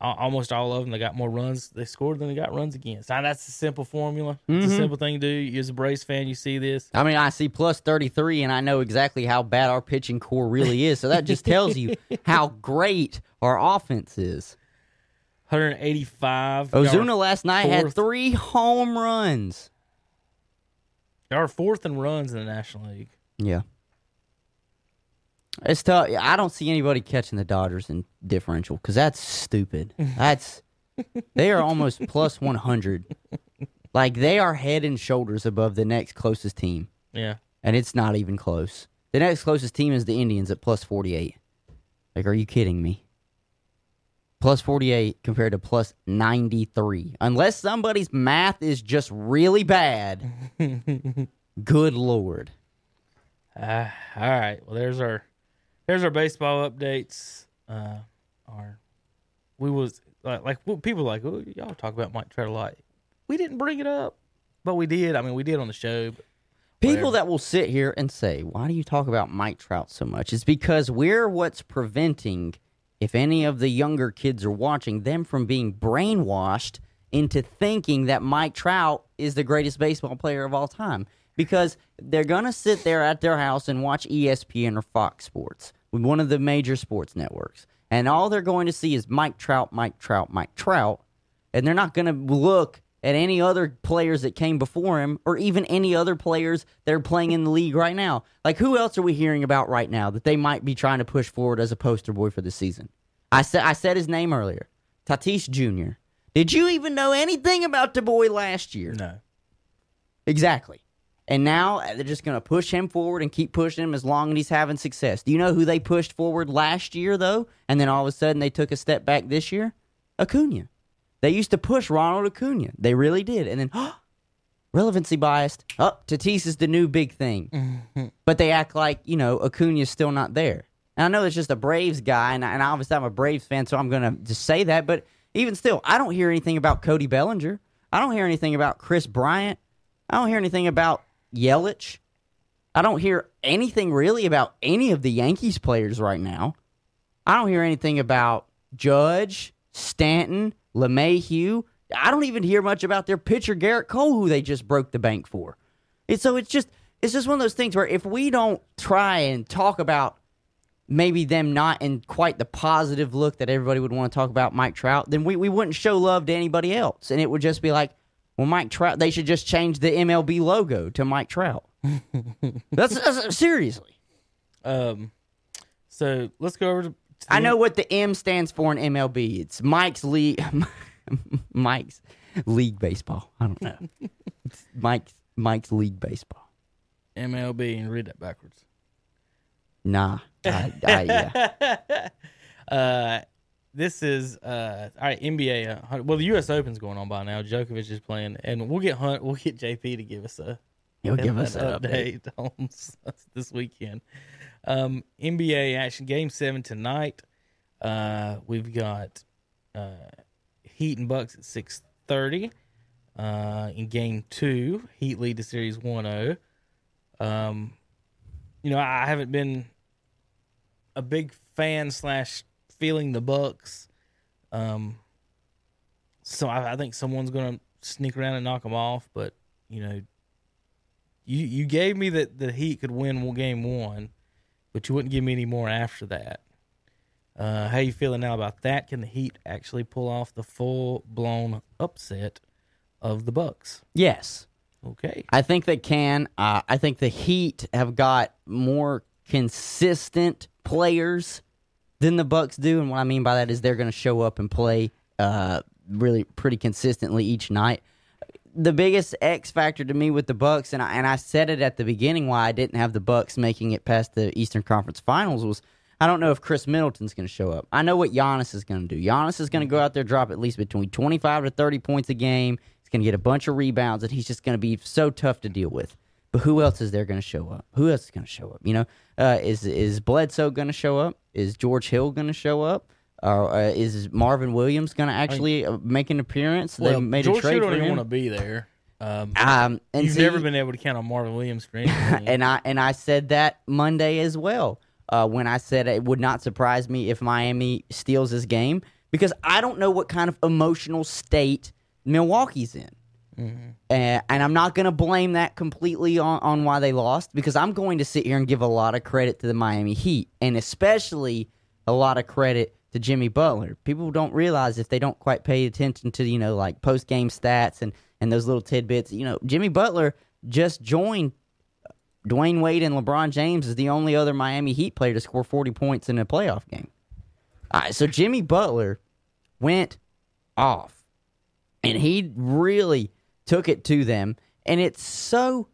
al- almost all of them they got more runs they scored than they got runs against. Now that's a simple formula. It's a simple thing to do. As a Braves fan, you see this. I mean, I see plus 33, and I know exactly how bad our pitching core really is. So that just tells you how great our offense is. 185. Ozuna last night had three home runs. They are fourth in runs in the National League. Yeah. It's tough. I don't see anybody catching the Dodgers in differential because that's stupid. That's they are almost plus 100. Like they are head and shoulders above the next closest team, Yeah. and it's not even close. The next closest team is the Indians at plus 48. Like, are you kidding me? Plus 48 compared to plus 93. Unless somebody's math is just really bad. Good lord. Uh, all right. Well, there's our there's our baseball updates. Uh, our we was like like well, people like oh, y'all talk about Mike Trout a lot. We didn't bring it up, but we did. I mean, we did on the show. But People that will sit here and say, "Why do you talk about Mike Trout so much?" Is because we're what's preventing, if any of the younger kids are watching, them from being brainwashed into thinking that Mike Trout is the greatest baseball player of all time. Because they're gonna sit there at their house and watch ESPN or Fox Sports, one of the major sports networks, and all they're going to see is Mike Trout, Mike Trout, Mike Trout, and they're not going to look at any other players that came before him or even any other players that are playing in the league right now. Like who else are we hearing about right now that they might be trying to push forward as a poster boy for the season? I said I said his name earlier. Tatis Jr. Did you even know anything about the boy last year? no, Exactly. And now uh, they're just going to push him forward and keep pushing him as long as he's having success. Do you know who they pushed forward last year, though? And then all of a sudden they took a step back this year? Acuna. They used to push Ronald Acuna. They really did. And then, relevancy biased. Oh, Tatis is the new big thing. Mm-hmm. but they act like, you know, Acuna's still not there. And I know it's just a Braves guy, and, and obviously I'm a Braves fan, so I'm going to just say that. But even still, I don't hear anything about Cody Bellinger. I don't hear anything about Kris Bryant. I don't hear anything about Yelich. I don't hear anything really about any of the Yankees players right now. I don't hear anything about Judge, Stanton, LeMahieu. I don't even hear much about their pitcher Gerrit Cole, who they just broke the bank for. And so it's just it's just one of those things where if we don't try and talk about maybe them not in quite the positive look that everybody would want to talk about Mike Trout, then we, we wouldn't show love to anybody else. And it would just be like, well, Mike Trout, they should just change the MLB logo to Mike Trout. that's, that's seriously. um, so let's go over to. I know what the M stands for in MLB. It's Mike's League. Mike's League Baseball. I don't know. It's Mike's Mike's League Baseball. MLB and read that backwards. Nah. I, I, yeah. Uh, this is uh, all right. NBA. Uh, well, the U.S. Open's going on by now. Djokovic is playing, and we'll get Hunt. We'll get JP to give us a He'll give us an update. on this weekend. Um, NBA action game seven tonight. Uh, we've got uh, Heat and Bucks at six thirty. Uh, in game two, Heat lead the series 1-0. Um, you know, I haven't been a big fan slash feeling the Bucks. Um, so I, I think someone's gonna sneak around and knock them off. But you know, you you gave me that the Heat could win game one, but you wouldn't give me any more after that. Uh, how you feeling now about that? Can the Heat actually pull off the full blown upset of the Bucks? Yes. Okay. I think they can. Uh, I think the Heat have got more consistent players than the Bucks do, and what I mean by that is they're going to show up and play uh, really pretty consistently each night. The biggest X factor to me with the Bucks, and I, and I said it at the beginning why I didn't have the Bucks making it past the Eastern Conference Finals was I don't know if Khris Middleton's going to show up. I know what Giannis is going to do. Giannis is going to go out there drop at least between twenty five to thirty points a game. He's going to get a bunch of rebounds, and he's just going to be so tough to deal with. But who else is there going to show up? Who else is going to show up? You know, uh, is is Bledsoe going to show up? Is George Hill going to show up? Uh, is Marvin Williams going to actually uh, make an appearance? they made George a trade Hill don't even want to be there. Um, Um, and you've see- never been able to count on Marvin Williams for anything. and I and I said that Monday as well. Uh, when I said it would not surprise me if Miami steals this game because I don't know what kind of emotional state Milwaukee's in. Uh, and I'm not going to blame that completely on, on why they lost because I'm going to sit here and give a lot of credit to the Miami Heat and especially a lot of credit to Jimmy Butler. People don't realize if they don't quite pay attention to, you know, like post game stats and, and those little tidbits, you know, Jimmy Butler just joined Dwyane Wade and LeBron James is the only other Miami Heat player to score 40 points in a playoff game. All right, so Jimmy Butler went off and he really took it to them and it's so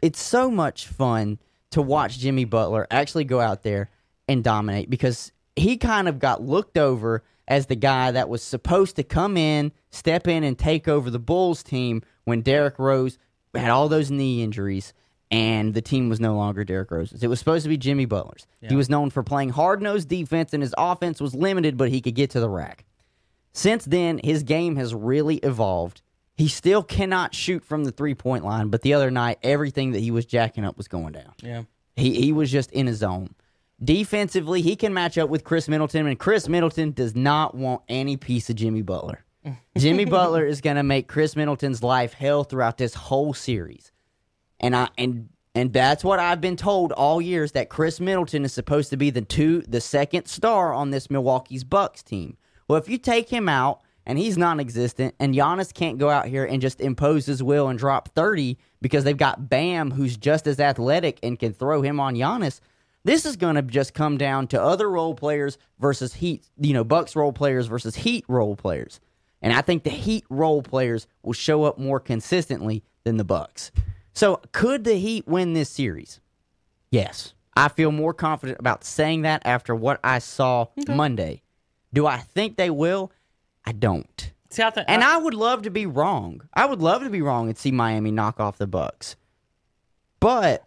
it's so much fun to watch Jimmy Butler actually go out there and dominate because he kind of got looked over as the guy that was supposed to come in, step in, and take over the Bulls team when Derrick Rose had all those knee injuries and the team was no longer Derrick Rose's. It was supposed to be Jimmy Butler's. He was known for playing hard nosed defense and his offense was limited, but he could get to the rack. Since then, his game has really evolved. He still cannot shoot from the three point line, but the other night, everything that he was jacking up was going down. yeah. He he was just in his zone. Defensively, he can match up with Khris Middleton, and Khris Middleton does not want any piece of Jimmy Butler. Jimmy Butler is going to make Khris Middleton's life hell throughout this whole series, and I and and that's what I've been told all years that Khris Middleton is supposed to be the two the second star on this Milwaukee's Bucks team. Well, if you take him out and he's non-existent, and Giannis can't go out here and just impose his will and drop thirty because they've got Bam, who's just as athletic and can throw him on Giannis. This is going to just come down to other role players versus Heat, you know, Bucks role players versus Heat role players. And I think the Heat role players will show up more consistently than the Bucks. So, could the Heat win this series? Yes. I feel more confident about saying that after what I saw Monday. Do I think they will? I don't. See, I think, And I would love to be wrong. I would love to be wrong and see Miami knock off the Bucks. But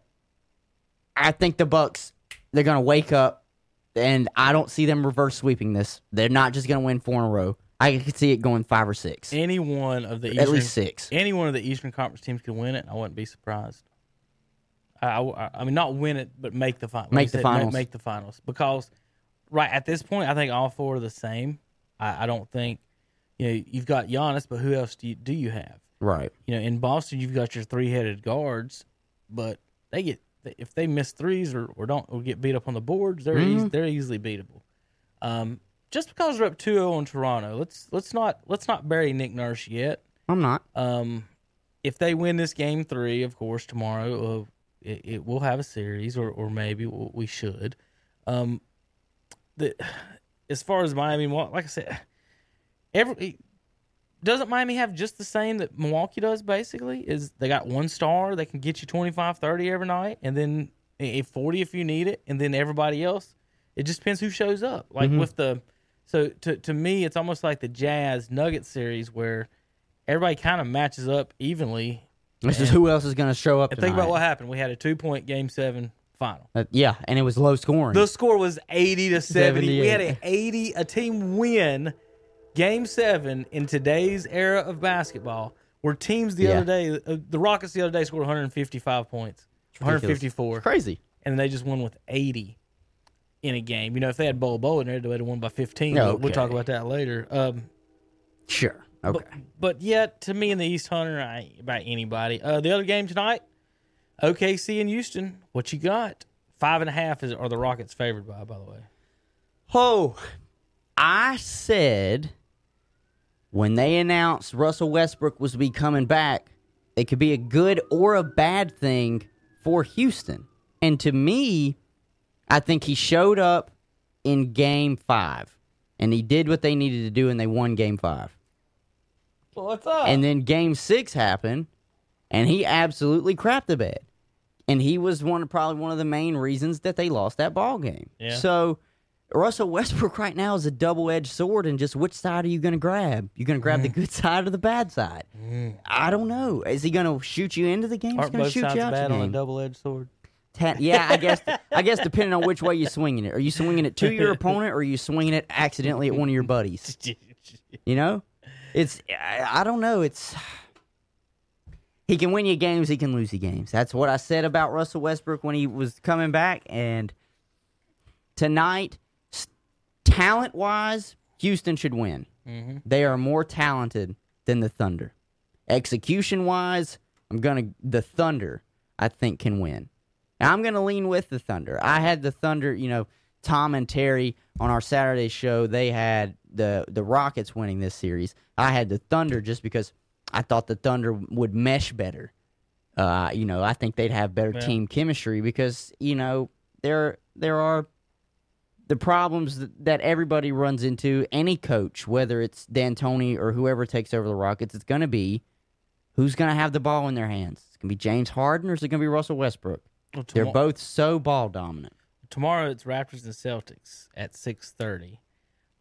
I think the Bucks they're going to wake up and I don't see them reverse sweeping this. They're not just going to win four in a row. I could see it going 5 or 6. any one of the Eastern, At least 6. any one of the Eastern Conference teams could win it. I wouldn't be surprised. I, I, I mean, not win it, but make the final. Make the finals. Make, the finals because right at this point, I think all four are the same. I, I don't think you know you've got Giannis, but who else do you, do you have? Right. You know, in Boston, you've got your three-headed guards, but they get if they miss threes or, or don't or get beat up on the boards, they're Mm-hmm. they're easily beatable. Um, just because they're up 2-0 in Toronto, let's let's not let's not bury Nick Nurse yet. I'm not. Um, if they win this game three, of course, tomorrow uh, it, it will have a series, or or maybe we should. Um, the as far as Miami, like I said, every doesn't Miami have just the same that Milwaukee does? Basically, is they got one star that can get you 25, 30 every night, and then a a forty if you need it, and then everybody else. It just depends who shows up. Like with the so to to me, it's almost like the Jazz Nugget series where everybody kind of matches up evenly. This is who else is going to show up And think about what happened. We had a two point game seven final. Uh, yeah, and it was low scoring. The score was 80 to 70. We had 78. an 80 a team win game 7 in today's era of basketball where teams the Yeah. other day uh, the Rockets the other day scored 155 points. 154 It's crazy. and they just won with 80 in a game. You know, if they had Bol Bol in there, they would have won by 15. Yeah, but We'll talk about that later. Um, Sure. Okay. but, but yet, to me in the East Hunter, I ain't about anybody. Uh, the other game tonight, OKC and Houston. What you got? Five and a half is are the Rockets favored by? By the way, Oh, I said when they announced Russell Westbrook was to be coming back, it could be a good or a bad thing for Houston. And to me, I think he showed up in game five and he did what they needed to do and they won game five. well, what's up? And then game six happened, and he absolutely crapped the bed. And he was one probably one of the main reasons that they lost that ball game. Yeah. So Russell Westbrook right now is a double edged sword, and just which side are you going to grab? You're going to grab the mm. good side or the bad side? Mm. I don't know. Is he going to shoot you into the game? He's Aren't going to both shoot sides you out bad on a double-edged sword? Ten- yeah, I guess. I guess depending on which way you're swinging it. Are you swinging it to your opponent, or are you swinging it accidentally at one of your buddies? You know, it's I, I don't know. It's he can win you games, he can lose you games. That's what I said about Russell Westbrook when he was coming back. And tonight, talent wise, Houston should win. They are more talented than the Thunder. Execution wise, I'm gonna the Thunder. I think can win. Now, I'm gonna lean with the Thunder. I had the Thunder. You know, Tom and Terry on our Saturday show. They had the the Rockets winning this series. I had the Thunder just because I thought the Thunder would mesh better. Uh, you know, I think they'd have better Yeah. team chemistry because you know there there are the problems that, that everybody runs into. Any coach, whether it's D'Antoni or whoever takes over the Rockets, it's going to be who's going to have the ball in their hands. It's going to be James Harden or is it going to be Russell Westbrook? Well, They're both so ball dominant. tomorrow. It's Raptors and Celtics at six thirty.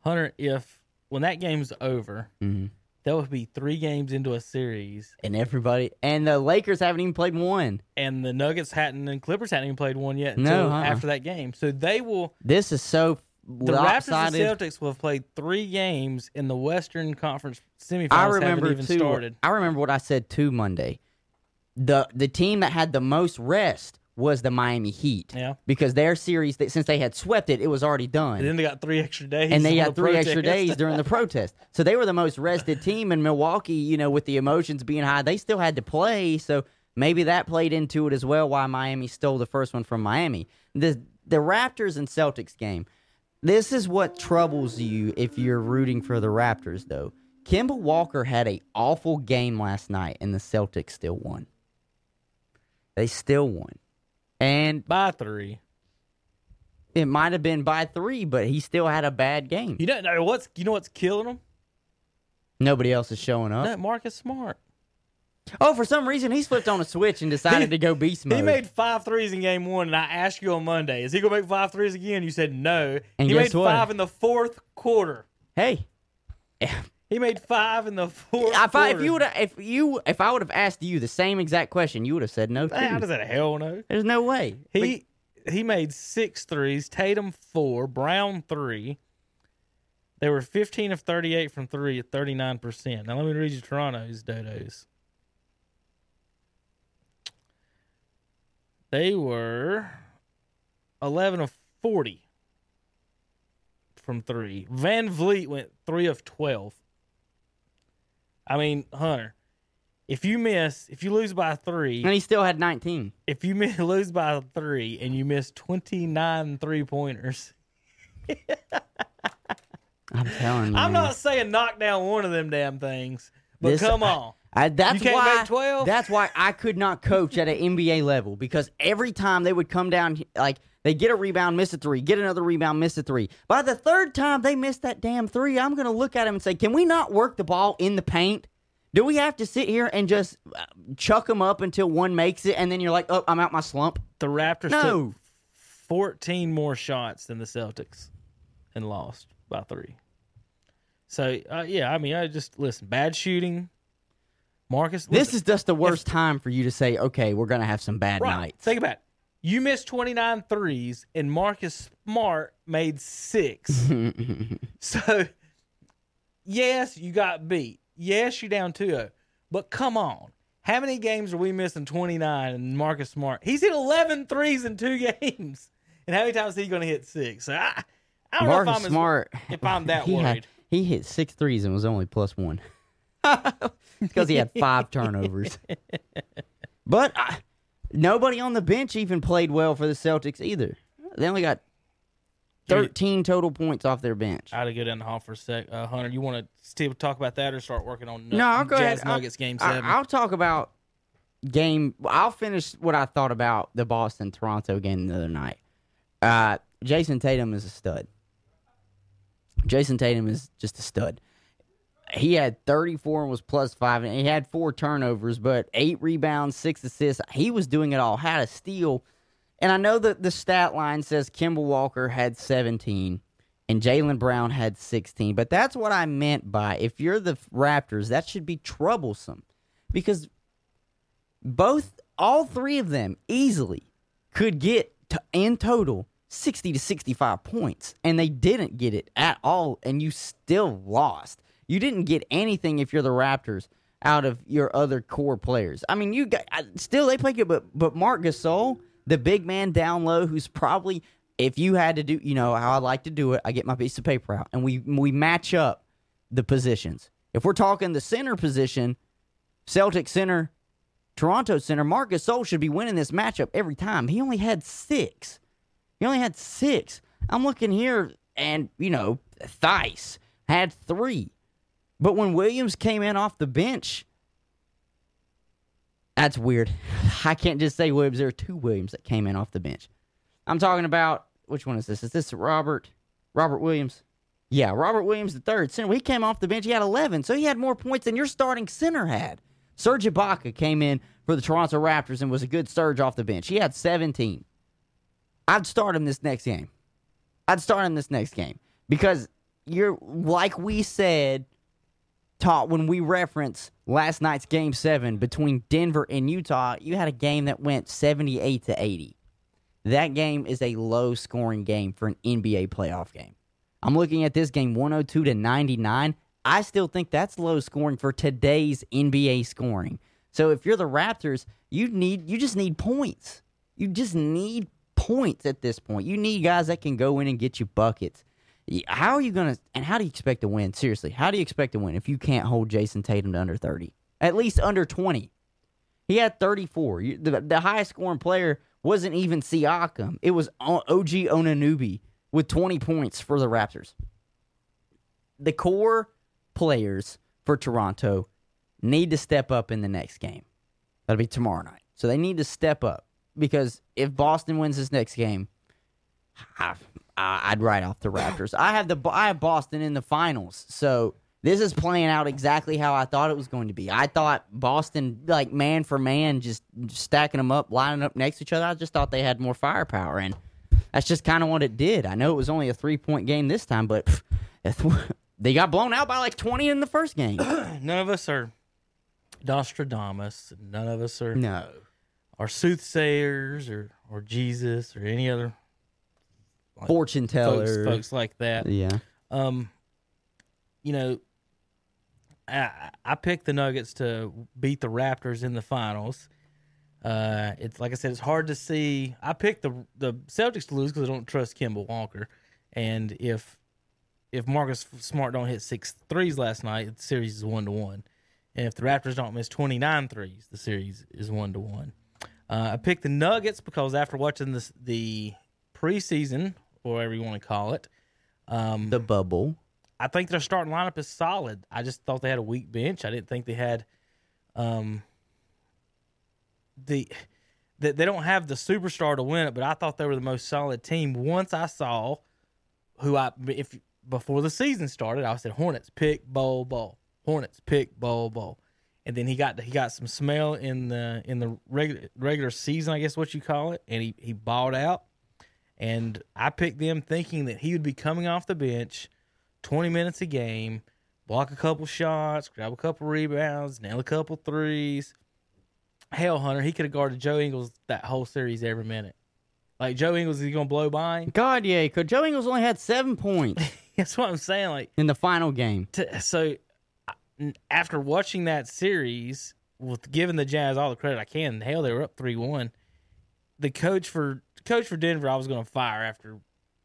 Hunter, if when that game's over, Mhm. That would be three games into a series, And everybody, and the Lakers haven't even played one. and the Nuggets hadn't and Clippers hadn't even played one yet No, until uh-uh. after that game. So they will. This is so The Raptors and. Celtics will have played three games in the Western Conference semifinals. I haven't remember even too. started. I remember what I said too Monday. The the team that had the most rest was the Miami Heat. Yeah. Because their series, since they had swept it, it was already done. And then they got three extra days, and they got the three extra days during the protest. So they were the most rested team in Milwaukee, you know, with the emotions being high. They still had to play, so maybe that played into it as well why Miami stole the first one from Miami. The the Raptors and Celtics game. This is what troubles you if you're rooting for the Raptors though. Kemba Walker had a awful game last night and the Celtics still won. They still won. And by three. it might have been by 3, but he still had a bad game. You don't know what's you know what's killing him? Nobody else is showing up. No, Marcus Smart. Oh, for some reason he flipped on a switch and decided to go beast mode. He made five threes in game one, and I asked you on Monday, is he gonna make five threes again? You said no. And he made what? five in the fourth quarter. hey, He made five in the fourth. if, I, if you would if you if I would have asked you the same exact question, you would have said no. how does that hell no? There's no way. He he made six threes. Tatum four. Brown three. They were fifteen of thirty-eight from three at thirty-nine percent. Now let me read you Toronto's dodos. They were eleven of forty from three. VanVleet went three of twelve. I mean, Hunter, if you miss, if you lose by three, and he still had 19. if you miss, lose by three and you miss 29 three pointers, I'm telling you. I'm not saying knock down one of them damn things, but This- come on. I, that's You can't why, make 12? That's why I could not coach at an NBA level because every time they would come down, like they get a rebound, miss a three, get another rebound, miss a three. By the third time they miss that damn three, I'm going to look at them and say, "Can we not work the ball in the paint? Do we have to sit here and just uh, chuck them up until one makes it, and then you're like, oh, I'm out my slump? The Raptors No. took 14 more shots than the Celtics and lost by three. So, uh, yeah, I mean, I just listen, bad shooting. Marcus, This is just the worst time for you to say, okay, we're going to have some bad right. nights. Think about it. You missed 29 threes, and Marcus Smart made six. so, yes, you got beat. Yes, you're down 2 0. But come on. How many games are we missing 29 and Marcus Smart? He's hit 11 threes in two games. And how many times is he going to hit six? So I, I don't know Marcus if I'm as- Smart. if I'm that he worried. Had, he hit six threes and was only plus one. Because he had five turnovers. But uh, nobody on the bench even played well for the Celtics either. They only got 13 total points off their bench. I had to go down the hall for a sec. Uh, Hunter, you want to still talk about that or start working on No, I'll go Jazz ahead. I'll- Nuggets game 7 I'll talk about game. I'll finish what I thought about the Boston Toronto game the other night. Uh, Jayson Tatum is a stud. Jayson Tatum is just a stud. He had 34 and was plus five, and he had four turnovers, but eight rebounds, six assists. He was doing it all. Had a steal, and I know that the stat line says Kemba Walker had 17 and Jaylen Brown had 16, but that's what I meant by if you're the Raptors, that should be troublesome because both, all three of them easily could get to, in total 60 to 65 points, and they didn't get it at all, and you still lost. You didn't get anything if you're the Raptors out of your other core players. I mean, you got still they play good, but but Marc Gasol, the big man down low, who's probably if you had to do, you know how I like to do it, I get my piece of paper out and we we match up the positions. If we're talking the center position, Celtic center, Toronto center, Marc Gasol should be winning this matchup every time. He only had six. He only had six. I'm looking here, and you know, Theis had three. But when Williams came in off the bench, that's weird. I can't just say Williams. There are two Williams that came in off the bench. I'm talking about which one is this? Is this Robert Robert Williams? Yeah, Robert Williams the third center. He came off the bench. He had 11, so he had more points than your starting center had. Serge Ibaka came in for the Toronto Raptors and was a good surge off the bench. He had 17. I'd start him this next game. I'd start him this next game because you're like we said taught when we reference last night's game 7 between Denver and Utah, you had a game that went 78 to 80. That game is a low scoring game for an NBA playoff game. I'm looking at this game 102 to 99. I still think that's low scoring for today's NBA scoring. So if you're the Raptors, you need you just need points. You just need points at this point. You need guys that can go in and get you buckets. How are you going to and how do you expect to win? Seriously, how do you expect to win if you can't hold Jayson Tatum to under 30? At least under 20. He had 34. The, the highest scoring player wasn't even Siakam. It was OG Anunoby with 20 points for the Raptors. The core players for Toronto need to step up in the next game. That'll be tomorrow night. So they need to step up because if Boston wins this next game, I- I'd write off the Raptors. I have the I have Boston in the finals, so this is playing out exactly how I thought it was going to be. I thought Boston, like man for man, just stacking them up, lining up next to each other. I just thought they had more firepower, and that's just kind of what it did. I know it was only a three point game this time, but pff, they got blown out by like twenty in the first game. None of us are Nostradamus. None of us are no, are soothsayers or or Jesus or any other fortune folks, folks like that. Yeah, Um, you know, I I picked the Nuggets to beat the Raptors in the finals. Uh, it's like I said, it's hard to see. I picked the the Celtics to lose because I don't trust Kemba Walker, and if if Marcus Smart don't hit six threes last night, the series is one to one. And if the Raptors don't miss 29 threes, the series is one to one. Uh, I picked the Nuggets because after watching this the preseason, or whatever you want to call it, um, the bubble. I think their starting lineup is solid. I just thought they had a weak bench. I didn't think they had um the that they don't have the superstar to win it, but I thought they were the most solid team. Once I saw who I if before the season started, I said Hornets pick Bol Bol. Hornets pick Bol Bol. And then he got he got some smell in the in the regular regular season, I guess what you call it, and he he balled out. And I picked them thinking that he would be coming off the bench 20 minutes a game, block a couple shots, grab a couple rebounds, nail a couple threes. Hell, Hunter, he could have guarded Joe Ingles that whole series every minute. Like Joe Ingles, is he gonna blow by him? God, yeah, because Joe Ingles only had seven points That's what I'm saying. Like, in the final game. so after watching that series, with giving the Jazz all the credit I can, hell, they were up three one. The coach for coach for Denver, I was going to fire after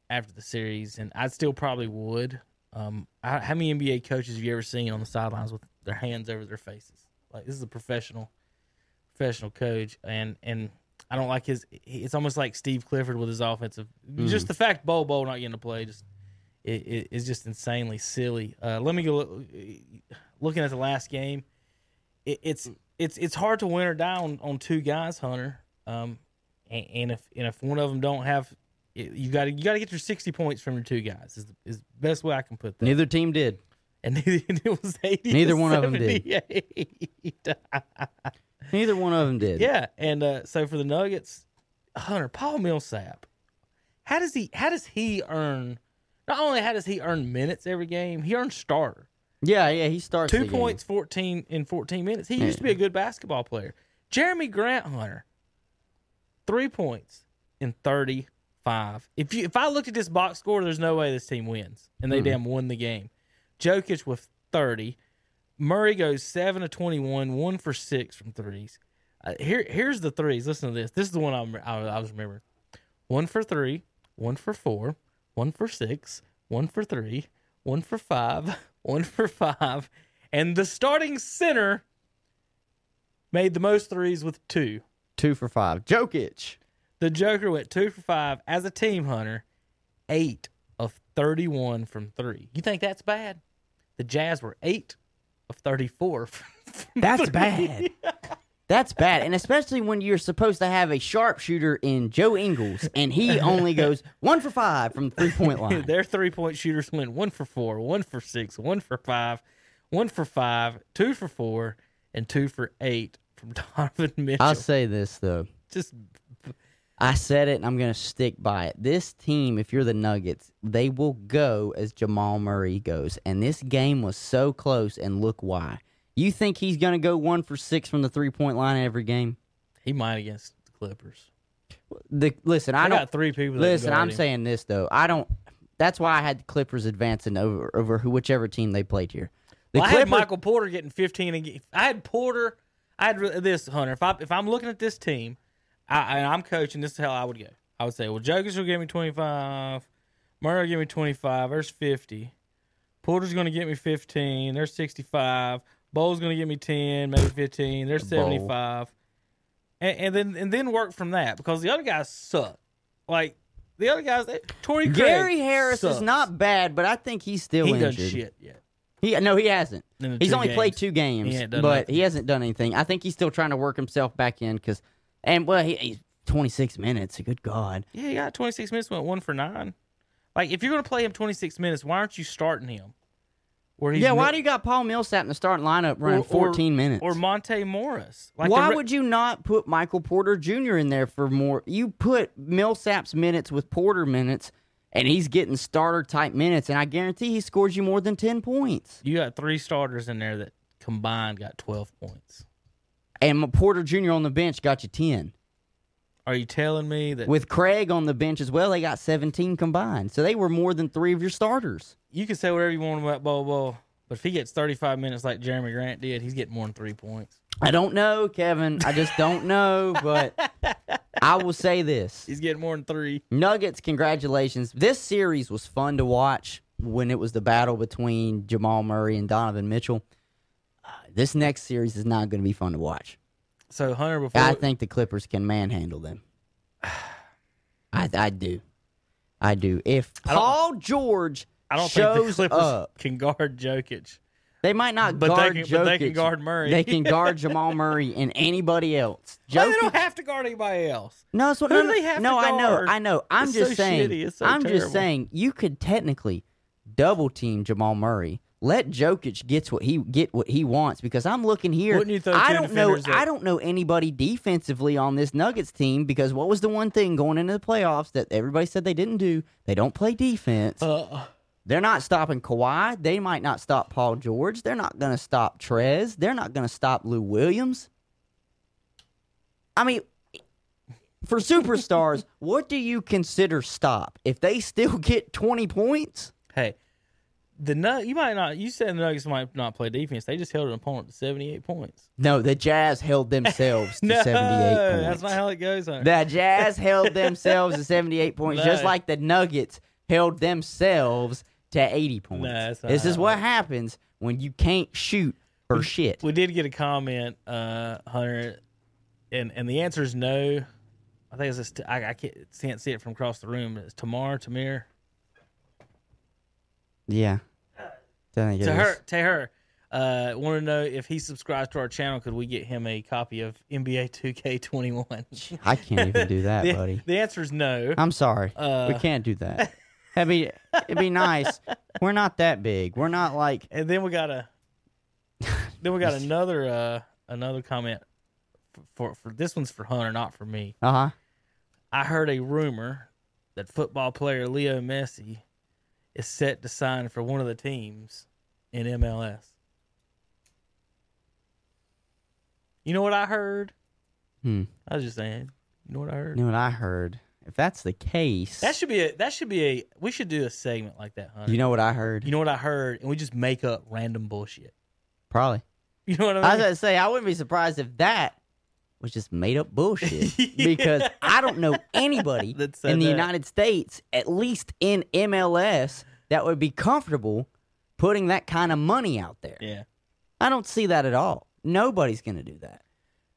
after the series, and I still probably would. Um, I, how many NBA coaches have you ever seen on the sidelines with their hands over their faces? Like this is a professional, professional coach, and and I don't like his. It's almost like Steve Clifford with his offensive. Just the fact Bol Bol not getting to play just it, it is just insanely silly. Uh, let me go looking at the last game. It, it's it's it's hard to win or down on two guys, Hunter. Um, and, and if and if one of them don't have, you got to you got to get your sixty points from your two guys. Is the, is the best way I can put that. Neither team did. And it was eighty. Neither one of 'em did. 78. Neither one of them did. Yeah, and uh, so for the Nuggets, Hunter Paul Millsap, how does he how does he earn? Not only how does he earn minutes every game, he earns starter. Yeah, yeah, he starts Two the game. points, fourteen in fourteen minutes. He used to be a good basketball player. Jerami Grant Hunter, three points in thirty five. If you if I looked at this box score, there's no way this team wins, and they damn won the game. Jokic with thirty. Murray goes seven to twenty one, one for six from threes. Uh, here here's the threes. Listen to this. This is the one I'm, I, I was remembering. One for three, one for four, one for six, one for three, one for five, one for five, and the starting center made the most threes with two. Two for five. Jokic. The Joker went two for five as a team hunter, eight of 31 from three. You think that's bad? The Jazz were eight of 34. from That's three. bad. That's bad. And especially when you're supposed to have a sharpshooter in Joe Ingles and he only goes one for five from the three point line. Their three point shooters went one for four, one for six, one for five, one for five, two for four, and two for eight from Donovan Mitchell. I'll say this though. Just I said it and I'm going to stick by it. This team, if you're the Nuggets, they will go as Jamal Murray goes. And this game was so close, and look why. You think he's going to go one for six from the three point line every game? he might against the Clippers. The listen, I don't, got three people. Listen, I'm saying this though. I don't. That's why I had the Clippers advancing over over who whichever team they played here. The Well, I had Michael Porter getting 15 and get- I had Porter. I had re- this Hunter. If I if I'm looking at this team, I, and I'm coaching, this is how I would go. I would say, well, Jokic will give me 25. Murray will give me 25. There's 50. Porter's going to get me 15. There's 65. Bowles going to give me 10, maybe 15. There's 75. And, and then and then work from that because the other guys suck. Like the other guys, they, Torrey Gary Harris sucks. is not bad, but I think he's still He injured. does shit yet. He no, he hasn't. He's only games. played two games, He but nothing. he hasn't done anything. I think he's still trying to work himself back in because, and well, he, he's 26 minutes. Good God, Yeah, he got 26 minutes, went one for nine. Like, if you're going to play him 26 minutes, why aren't you starting him? Where he's yeah. Why do you got Paul Millsap in the starting lineup running or- 14 minutes? Or Monte Morris. Like why re- would you not put Michael Porter Jr. in there for more? You put Millsap's minutes with Porter minutes, and he's getting starter type minutes, and I guarantee he scores you more than 10 points. You got three starters in there that combined got 12 points. And Porter Jr. on the bench got you 10. Are you telling me that With Craig on the bench as well, they got 17 combined. So they were more than three of your starters. you can say whatever you want about Bol Bol, but if he gets 35 minutes like Jerami Grant did, he's getting more than three points. I don't know, Kevin. I just don't know, but I will say this. He's getting more than three. Nuggets, congratulations. This series was fun to watch when it was the battle between Jamal Murray and Donovan Mitchell. Uh, This next series is not going to be fun to watch. So, Hunter, before. I think the Clippers can manhandle them. I, I do. I do. If don't- Paul George I don't think the Clippers up, can guard Jokic. They might not But they guard can- Jokic. but they can guard Murray. They can guard Jamal Murray and anybody else. Why they don't have to guard anybody else. no, that's what, Who no, do no, they have no, to I know. I know. I'm It's just so saying. shitty. It's so I'm terrible. just saying. You could technically double team Jamal Murray. Let Jokic gets what he get what he wants because I'm looking here. Wouldn't you throw I don't know. defenders at- I don't know anybody defensively on this Nuggets team because what was the one thing going into the playoffs that everybody said they didn't do? They don't play defense. Uh, They're not stopping Kawhi. They might not stop Paul George. They're not going to stop Trez. They're not going to stop Lou Williams. I mean, for superstars, what do you consider stop? If they still get 20 points? Hey, the nut you might not. You said the Nuggets might not play defense. They just held an opponent to seventy eight points. No, the Jazz held themselves to no, 78 points. that's not how it goes. Hunter. The Jazz held themselves to 78 points, just like the Nuggets held themselves to 80 points. that's not this is what happens when you can't shoot for shit. we did get a comment, uh, Hunter, and and the answer is no. I think it's just, I, I can't, can't see it from across the room. It's Tamar, Tamir. Yeah. Think it To is. her, to her. Uh, want to know if he subscribes to our channel? Could we get him a copy of NBA 2K21? I can't even do that, the, buddy. the answer is no. I'm sorry. we Uh, can't do that. That'd be, it'd be nice. We're not that big. We're not like, And then we got a, then we got another, uh, another comment for, for this one's for Hunter, not for me. uh huh. I heard a rumor that football player Leo Messi is set to sign for one of the teams in MLS. You know what I heard? Hmm. I was just saying. You know what I heard? You know what I heard? If that's the case, That should be a. That should be a. We should do a segment like that, Hunter. you know what I heard? You know what I heard, and we just make up random bullshit. Probably. You know what I mean? I was mean? to say, I wouldn't be surprised if that was just made up bullshit because I don't know anybody That said in the that. United States, at least in MLS, that would be comfortable putting that kind of money out there. yeah. I don't see that at all. Nobody's going to do that.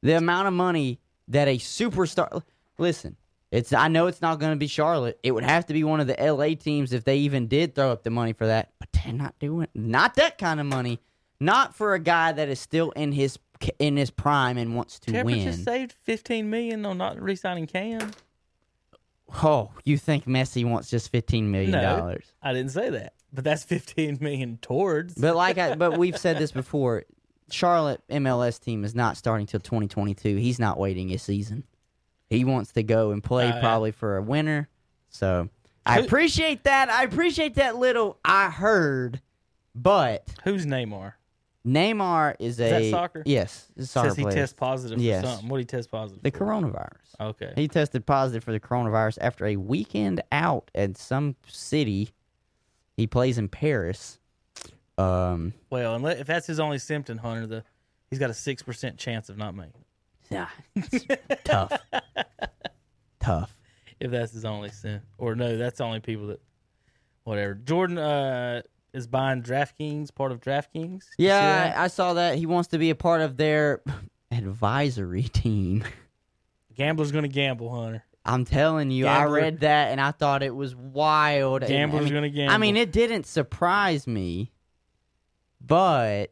The amount of money that a superstar listen, it's I know it's not going to be Charlotte. It would have to be one of the LA teams if they even did throw up the money for that. But they're not doing not that kind of money. Not for a guy that is still in his in his prime and wants to win. just saved fifteen million on not re-signing Cam. oh, you think Messi wants just 15 million No, dollars? I didn't say that, but that's fifteen million towards. But like I, but we've said this before. Charlotte MLS team is not starting till 2022. He's not waiting a season. He wants to go and play yeah. probably for a winner. So I appreciate that. I appreciate that little I heard. But Who's Neymar? Neymar is a that soccer? Yes, soccer Says he player. tests positive Yes. for something. What did he test positive? the for? coronavirus. Okay. He tested positive for the coronavirus after a weekend out at some city. He plays in Paris. Um, well, unless, if that's his only symptom, Hunter, the he's got a six percent chance of not making. it. yeah, tough. If that's his only sin, or no, that's the only people that, whatever. Jordan uh, is buying DraftKings, part of DraftKings. You Yeah. I, I saw that. He wants to be a part of their advisory team. gambler's gonna gamble, Hunter. I'm telling you, I read that and I thought it was wild. And, Gambler's I mean, gonna gamble. I mean, it didn't surprise me, but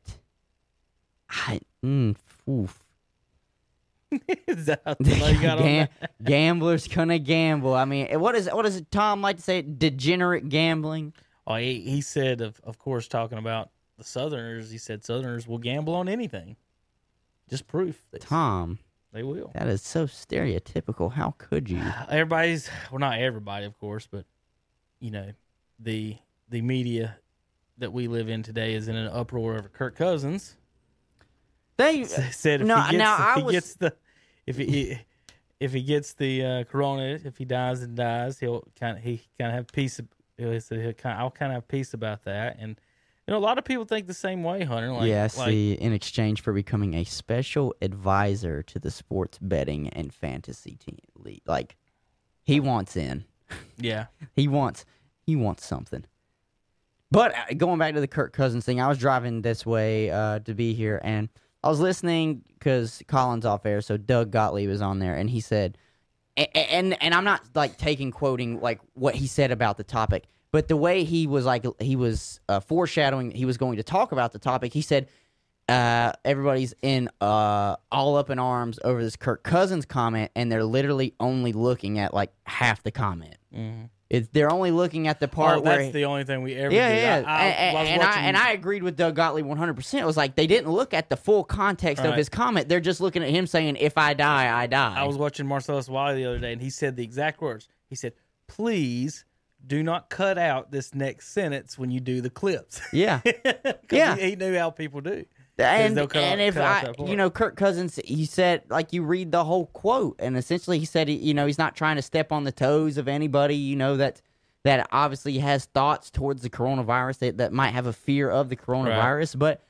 I mm, oof. is that you got Gam- gamblers gonna gamble. I mean, eh, what is what does Tom like to say? Degenerate gambling. Oh, he, he said, of of course, talking about the Southerners. He said Southerners will gamble on anything. Just proof that Tom, they will. that is so stereotypical. How could you? everybody's well not everybody of course but you know the the media that we live in today is in an uproar over Kirk Cousins They said if No, he gets, now I was- gets the if he if he gets the uh, corona if he dies and dies he'll kind of he kind of have peace he said he'll kind I'll kind of have peace about that and you know a lot of people think the same way Hunter like yeah, see, in exchange for becoming a special advisor to the sports betting and fantasy team league, like he wants in. yeah He wants he wants something. But uh, going back to the Kirk Cousins thing, I was driving this way uh, to be here, and I was listening because Colin's off air, so Doug Gottlieb was on there, and he said, and, and and I'm not like taking quoting like what he said about the topic, but the way he was like he was uh, foreshadowing he was going to talk about the topic. He said, uh, everybody's in uh, all up in arms over this Kirk Cousins comment, and they're literally only looking at like half the comment. Mhm. It's they're only looking at the part oh, where that's the only thing we ever yeah, did. yeah, I, I, and, I and I and I agreed with Doug Gottlieb one hundred percent. It was like they didn't look at the full context of his comment. They're just looking at him saying, "If I die, I die." I was watching Marcellus Wiley the other day, and he said the exact words. He said, "Please do not cut out this next sentence when you do the clips." yeah, Yeah. he, he knew how people do. And, they'll and if I, you know, Kirk Cousins, he said, like, you read the whole quote, and essentially he said, you know, he's not trying to step on the toes of anybody, you know, that that obviously has thoughts towards the coronavirus, that, that might have a fear of the coronavirus. But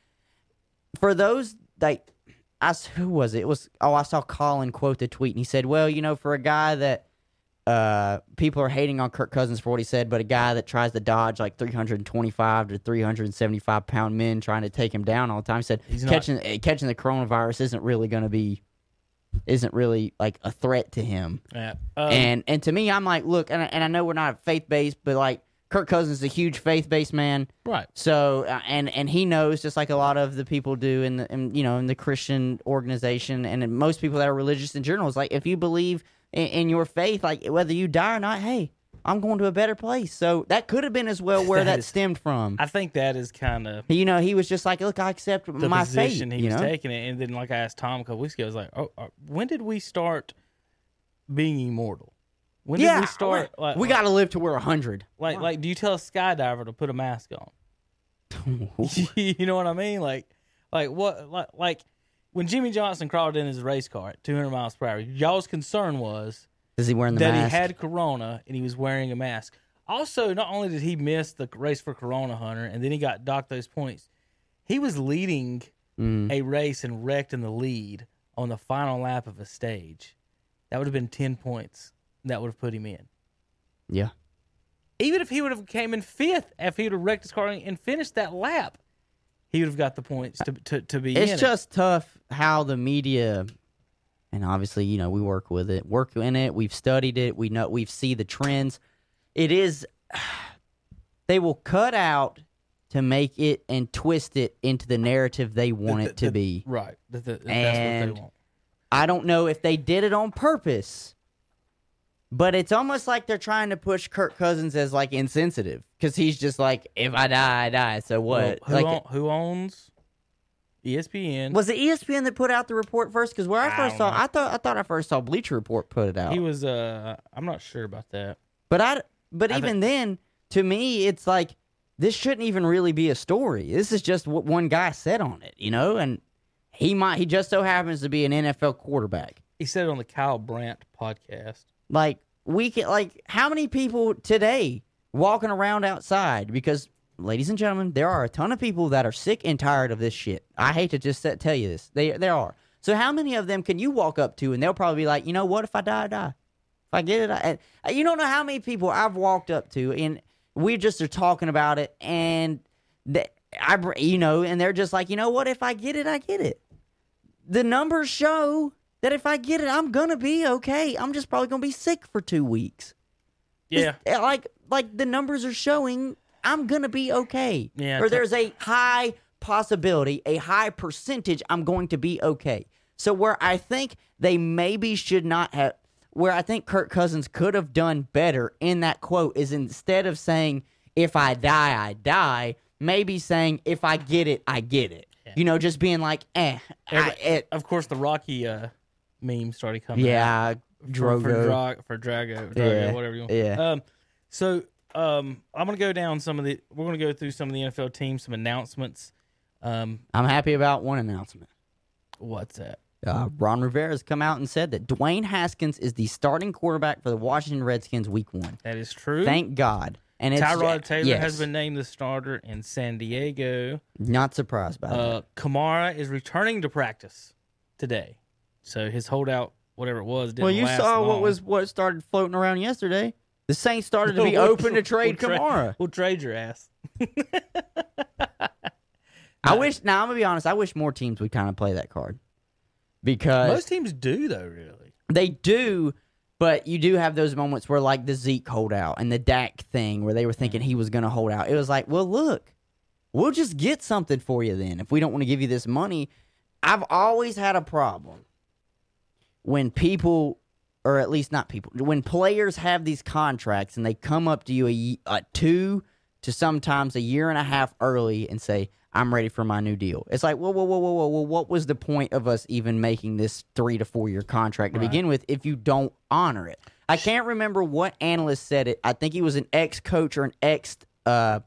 for those, like, I, who was it? It was, oh, I saw Colin quote the tweet, and he said, well, you know, for a guy that, uh, people are hating on Kirk Cousins for what he said, but a guy that tries to dodge like 325 to 375 pound men trying to take him down all the time said He's catching eh, catching the coronavirus isn't really going to be isn't really like a threat to him. Yeah. Um, and and to me, I'm like, look, and I, and I know we're not faith based, but like Kirk Cousins is a huge faith based man. right. So uh, and and he knows just like a lot of the people do in the in, you know in the Christian organization and most people that are religious in general is like if you believe in, in your faith, like whether you die or not, hey, I'm going to a better place. So that could have been as well where That that, is- stemmed from. I think that is kind of you know, he was just like, look, I accept the my fate. he you was know, taking it. And then, like I asked Tom a couple weeks ago, I was like, "Oh, uh, when did we start being immortal? When yeah, did we start? we- Like, we got to live to we're hundred. like, like, do you tell a skydiver to put a mask on? you know what I mean? Like, like what? Like, like when Jimmie Johnson crawled in his race car at 200 miles per hour, y'all's concern was Is he wearing the that mask? he had corona and he was wearing a mask. Also, not only did he miss the race for Corona Hunter and then he got docked those points, he was leading Mm. a race and wrecked in the lead on the final lap of a stage. That would have been 10 points. That would have put him in. yeah. Even if he would have came in fifth, if he would have wrecked his car and finished that lap, he would have got the points to to, to be in. It's it. just tough how the media, and obviously, you know, we work with it, work in it. We've studied it. We know we've see the trends. It is. They will cut out to make it and twist it into the narrative they want Th- it to th- be. right. That- that- that's what And- they want. I don't know if they did it on purpose, but it's almost like they're trying to push Kirk Cousins as like insensitive because he's just like, if I die, I die. So what? Well, who, like, own- who owns ESPN? Was it ESPN that put out the report first? Because where I I first saw, know. I thought I thought I first saw Bleacher Report put it out. He was. Uh, I'm not sure about that. but I, but I even then, to me, it's like this shouldn't even really be a story. This is just what one guy said on it, you know, and he might he just so happens to be an NFL quarterback. He said it on the Kyle Brandt podcast. Like we can like how many people today walking around outside because ladies and gentlemen, there are a ton of people that are sick and tired of this shit. I hate to just tell you this. They there are. So how many of them can you walk up to and they'll probably be like, "You know what? If I die, I die. If I get it, I, and uh, you don't know how many people I've walked up to and we just are talking about it and that I you know, and they're just like, "You know what? If I get it, I get it." The numbers show that if I get it, I'm gonna be okay. I'm just probably gonna be sick for two weeks. Yeah, It's- like like the numbers are showing, I'm gonna be okay. Yeah, or there's a high possibility, a high percentage, I'm going to be okay. So where I think they maybe should not have, where I think Kirk Cousins could have done better in that quote is instead of saying "If I die, I die," maybe saying "If I get it, I get it." You know, just being like, "Eh." I, it, of course the Rocky uh, meme started coming. out. yeah, for, Drago. for, Dra- for Drago, Drago, Yeah, whatever you want. yeah. Um, so um, I'm gonna go down some of the. We're gonna go through some of the NFL teams, some announcements. Um, I'm happy about one announcement. what's that? Uh, Ron Rivera has come out and said that Dwayne Haskins is the starting quarterback for the Washington Redskins Week One. That is true. Thank God. And it's Tyrod Taylor yes, has been named the starter in San Diego. not surprised by that. Uh, Kamara is returning to practice today, so his holdout, whatever it was, didn't Well, you saw what was what started floating around yesterday. The Saints started to be We'll- open to trade we'll Kamara. We'll trade your ass. I wish. Now I'm gonna be honest. I wish more teams would kind of play that card because Most teams do, though. Really, They do, but you do have those moments where, like the Zeke holdout and the Dak thing, where they were thinking he was going to hold out. It was like, well, look, we'll just get something for you then if we don't want to give you this money. I've always had a problem when people, or at least not people, when players have these contracts and they come up to you a, a two to sometimes a year and a half early and say, I'm ready for my new deal. It's like, whoa, whoa, whoa, whoa, whoa, whoa. What was the point of us even making this three to four year contract to Right. begin with if you don't honor it? I can't remember what analyst said it. I think he was an ex coach or an ex uh,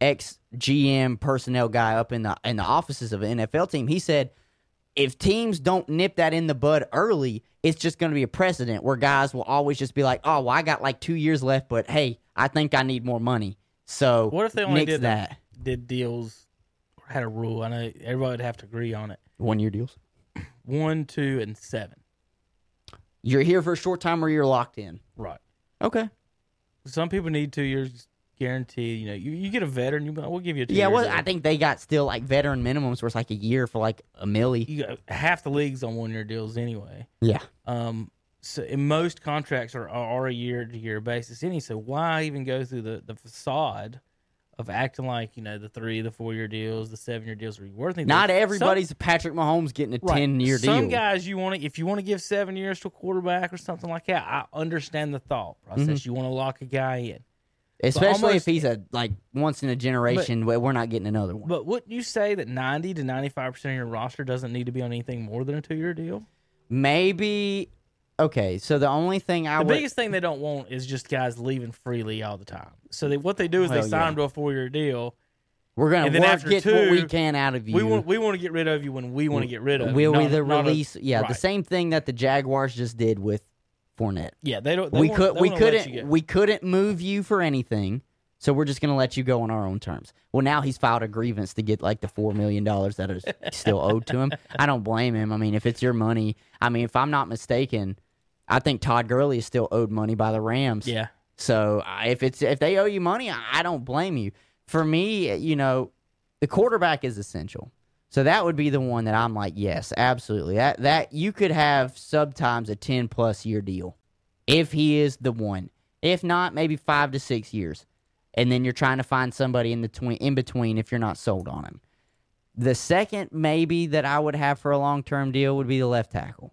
ex GM personnel guy up in the in the offices of an NFL team. He said if teams don't nip that in the bud early, it's just going to be a precedent where guys will always just be like, "Oh, well, I got like two years left, but hey, I think I need more money." So What if they only did that did deals or had a rule? I know everybody would have to agree on it. one year deals? One, two, and seven. You're here for a short time or you're locked in. Right. Okay. Some people need two years guaranteed. You know, you, you get a veteran, you we'll give you a two Yeah, well. I think they got still like veteran minimums where it's like a year for like a milli. you got half the leagues on one year deals anyway. Yeah. Um, so most contracts are are a year to year basis. Any so why even go through the, the facade of acting like you know the three, the four year deals, the seven year deals are worth anything? Not Some- everybody's Patrick Mahomes getting a right, ten year deal. Some guys you want to if you want to give seven years to a quarterback or something like that. I understand the thought process. Mm-hmm. You want to lock a guy in. Especially almost- if he's a like once in a generation, where we're not getting another one. But wouldn't you say that ninety to ninety five percent of your roster doesn't need to be on anything more than a two year deal? Maybe okay. So the only thing I The would biggest thing they don't want is just guys leaving freely all the time. So they, what they do is Well, they sign yeah. them to a four year deal. we're gonna and then work after get what we can out of you. We want we want to get rid of you when we want to get rid of. you, We'll not- either not a- release, yeah, the same thing that the Jaguars just did with Fournette. Yeah, they don't. They we could we couldn't we couldn't move you for anything so we're just going to let you go on our own terms. Well now he's filed a grievance to get like the four million dollars that is still owed to him. I don't blame him. I mean if it's your money i mean if i'm not mistaken i think todd Gurley is still owed money by the rams. Yeah, so if it's if they owe you money I don't blame you. For me you know the quarterback is essential so that would be the one that i'm like yes absolutely that that you could have sometimes a 10 plus year deal if he is the one. If not, maybe five to six years, and then you're trying to find somebody in the twi- in between if you're not sold on him. The second maybe that I would have for a long term deal would be the left tackle,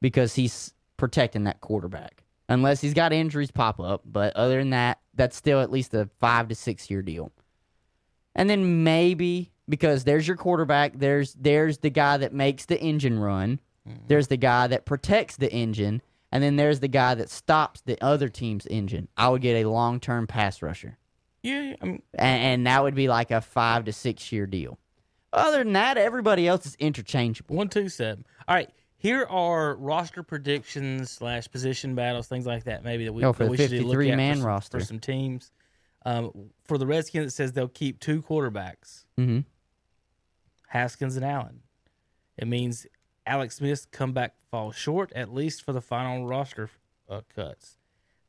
because he's protecting that quarterback unless he's got injuries pop up. But other than that, that's still at least a five to six year deal. And then maybe because there's your quarterback, there's there's the guy that makes the engine run. There's the guy that protects the engine, and then there's the guy that stops the other team's engine. I would get a long term pass rusher, yeah. I mean, and, and that would be like a five to six year deal. Other than that, everybody else is interchangeable. one two seven. All right. Here are roster predictions slash position battles, things like that. Maybe that we, Go for that we should look 53 at man for roster. for some teams. Um, for the Redskins, it says they'll keep two quarterbacks, Mm-hmm. Haskins and Allen. It means Alex Smith's comeback falls short, at least for the final roster uh, cuts.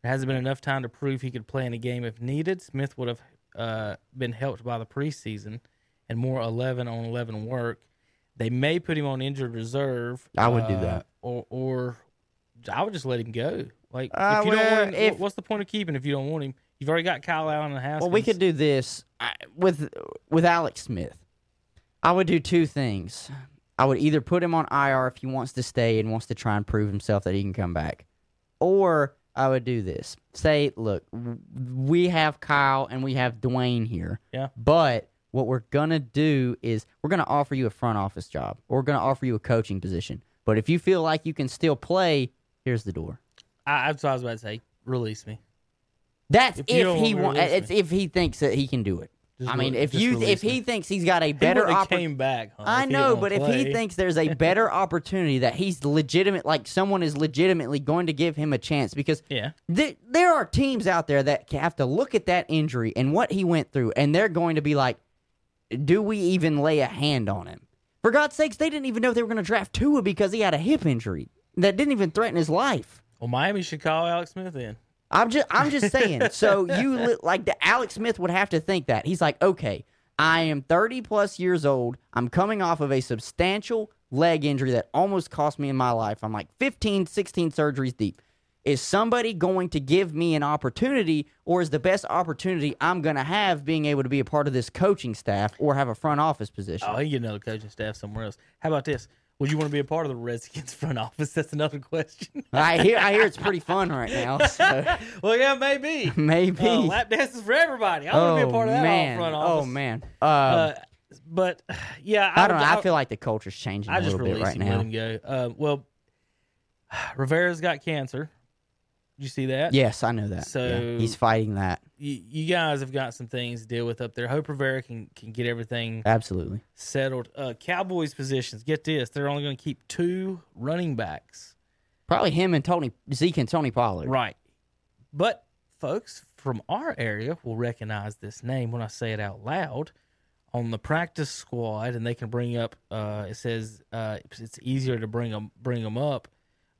There hasn't been enough time to prove he could play in a game if needed. Smith would have uh, been helped by the preseason and more 11 on 11 work. They may put him on injured reserve. I would do uh, that. Or, or I would just let him go. Like, Uh, if you don't want him, if- what's the point of keeping if you don't want him? You've already got Kyle Allen and Haskins. Well, we could do this I, with with Alex Smith. I would do two things. I would either put him on IR if he wants to stay and wants to try and prove himself that he can come back, or I would do this. Say, look, we have Kyle and we have Dwayne here. Yeah. But what we're gonna do is we're gonna offer you a front office job, or we're gonna offer you a coaching position. But if you feel like you can still play, here's the door. I, that's what I was about to say. Release me. That's If if, he to wants. It's if he thinks that he can do it. Just I mean, re- if you release if he me. thinks he's got a better would've opportunity, came back. Huh, I know, but wanna if he thinks there's a better opportunity that he's legitimate, like someone is legitimately going to give him a chance, because yeah, th- there are teams out there that have to look at that injury and what he went through, and they're going to be like, "Do we even lay a hand on him?" For God's sakes, they didn't even know they were going to draft Tua because he had a hip injury that didn't even threaten his life. well, Miami should call Alex Smith in. I'm just I'm just saying. So you li- like the Alex Smith would have to think that. He's like, "Okay, I am 30 plus years old. I'm coming off of a substantial leg injury that almost cost me in my life. I'm like 15, 16 surgeries deep. Is somebody going to give me an opportunity or is the best opportunity I'm going to have being able to be a part of this coaching staff or have a front office position?" Oh, he can get another coaching staff somewhere else. How about this? Would you want to be a part of the Redskins front office? That's another question. I hear I hear it's pretty fun right now. So well, yeah, maybe. maybe. Uh, lap dances for everybody. I want to be a part of that man. front office. Oh man. Uh, Uh, but yeah, I don't would- know. I feel like the culture's changing I a just little bit right now. let him go. Uh, well, Rivera's got cancer. You see that? Yes, I know that. Yeah, So- he's fighting that. You, you guys have got some things to deal with up there. Hope Rivera can can get everything Absolutely. settled. Uh, Cowboys positions. Get this. They're only going to keep two running backs. Probably him and Tony Zeke and Tony Pollard. Right. But folks from our area will recognize this name when I say it out loud on the practice squad, and they can bring up. Uh, it says uh, it's easier to bring them bring them up.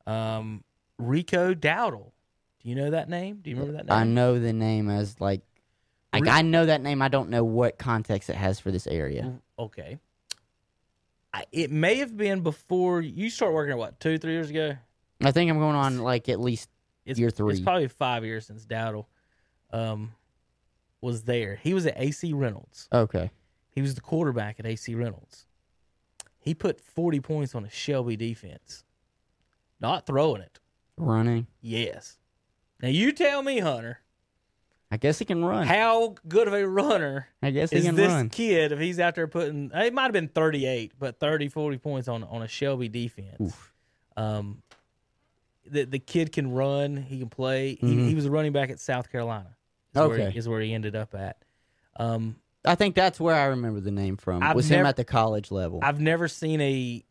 Um, Rico Dowdle. Do you know that name? Do you remember that name? I know the name as like, like I know that name. I don't know what context it has for this area. Okay. I, it may have been before you start working at what two, three years ago. I think I'm going on like at least It's, Year It's probably five years since Dowdle um, was there. He was at AC Reynolds. okay. He was the quarterback at AC Reynolds. He put 40 points on a Shelby defense. Not throwing it. Running. Yes. Now you tell me, Hunter, I guess he can run. how good of a runner I guess he is can this run. kid if he's out there putting it might have been 38 but 30 40 points on on a shelby defense um the the kid can run he can play he, he was a running back at south carolina is where, Mm-hmm. Okay. he, is where he ended up at um I think that's where I remember the name from. I've was him at the college level. i've never seen a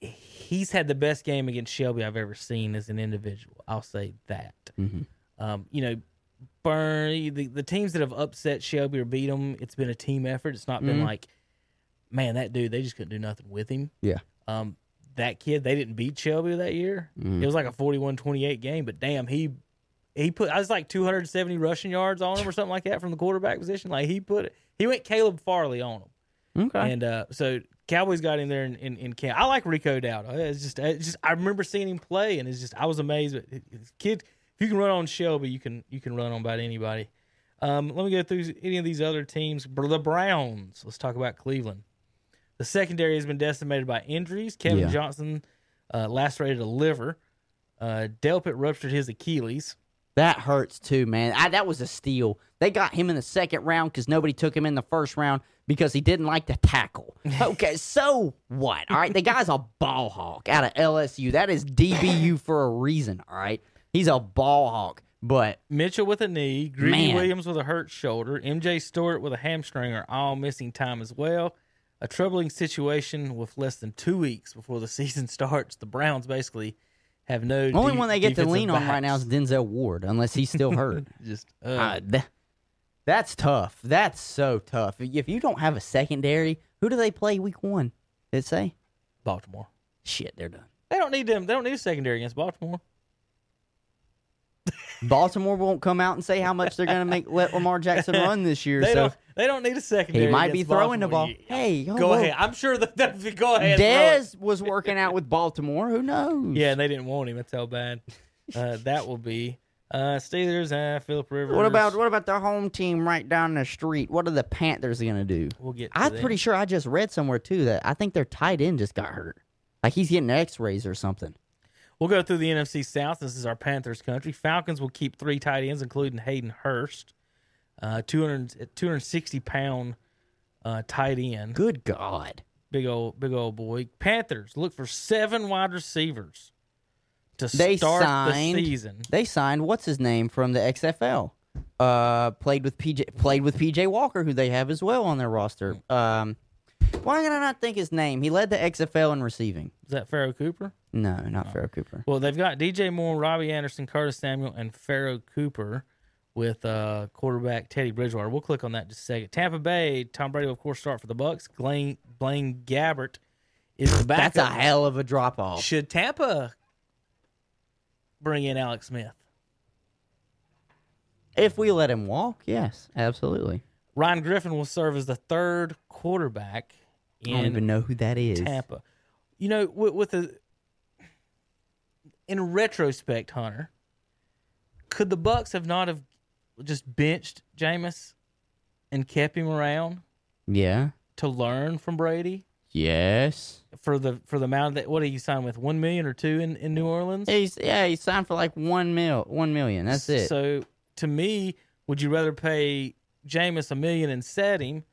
he's had the best game against shelby i've ever seen as an individual i'll say that Mhm. Um you know burn the, the teams that have upset shelby or beat them it's been a team effort it's not been Mhm. like man that dude they just couldn't do nothing with him yeah. Um, that kid, they didn't beat Shelby that year. Mhm. It was like a 41-28 game, but damn, he he put I was like 270 rushing yards on him or something like that from the quarterback position. Like he put it, he went Caleb Farley on him, Okay. and uh, so Cowboys got him there in, in, in camp. I like Rico Dowdle. It's just it's just I remember seeing him play, and it's just I was amazed. But this kid, you can run on Shelby, you can you can run on about anybody. Um, let me go through any of these other teams. The Browns. Let's talk about Cleveland. The secondary has been decimated by injuries. Kevin Yeah. Johnson uh, lacerated a liver. Uh, Delpit ruptured his Achilles. That hurts too, man. I, that was a steal. They got him in the second round because nobody took him in the first round because he didn't like to tackle. Okay, so what? All right, the guy's a ball hawk out of LSU. That is DBU for a reason. All right, he's a ball hawk. But Mitchell with a knee, Greedy Man. Williams with a hurt shoulder, MJ Stewart with a hamstring are all missing time as well. A troubling situation with less than two weeks before the season starts. The Browns basically have no. the only de- one they get to lean on right now is. Denzel Ward, unless he's still hurt. just. Uh, Uh, th- that's tough. That's so tough. If you don't have a secondary, who do they play week one? Did it say? Baltimore. Shit, they're done. They don't need them. They don't need a secondary against Baltimore. Baltimore won't come out and say how much they're going to make let Lamar Jackson run this year. They so don't. They don't need a secondary. he might be throwing the ball. Hey, Go whoa. ahead. I'm sure that. that go ahead. Dez was working out with Baltimore. Who knows? Yeah, and they didn't want him. That's how bad uh, that will be. Uh, Steelers, uh, Philip Rivers. What about what about the home team right down the street? What are the Panthers going to do? We'll get. I'm them. pretty sure I just read somewhere too that I think their tight end just got hurt. Like he's getting X-rays or something. We'll go through the NFC South. This is our Panthers country. Falcons will keep three tight ends, including Hayden Hurst, uh, 200, 260 pound uh, tight end. Good God. Big old, big old boy. Panthers look for seven wide receivers to They start signed. the season. They signed what's his name from the XFL. Uh, played with PJ. Played with PJ Walker, who they have as well on their roster. Um, why can I not think his name? He led the XFL in receiving. Is that Pharoh Cooper? No, not Pharoh Cooper. Well, they've got DJ Moore, Robbie Anderson, Curtis Samuel, and Pharoh Cooper with uh, quarterback Teddy Bridgewater. We'll click on that in just a second. Tampa Bay, Tom Brady will, of course, start for the Bucs. Blaine, Blaine Gabbert is the backup. That's a hell of a drop off. Should Tampa bring in Alex Smith? If we let him walk, yes, absolutely. Ryan Griffin will serve as the third quarterback I don't even know who that is. Tampa. You know, with, with the in retrospect, Hunter, could the Bucs have not have just benched Jameis and kept him around Yeah. to learn from Brady Yes. for the for the amount that what did he sign with one million or two in, in New Orleans? He's yeah. He signed for like one mil, one million. That's it. So to me, would you rather pay Jameis a million and set him,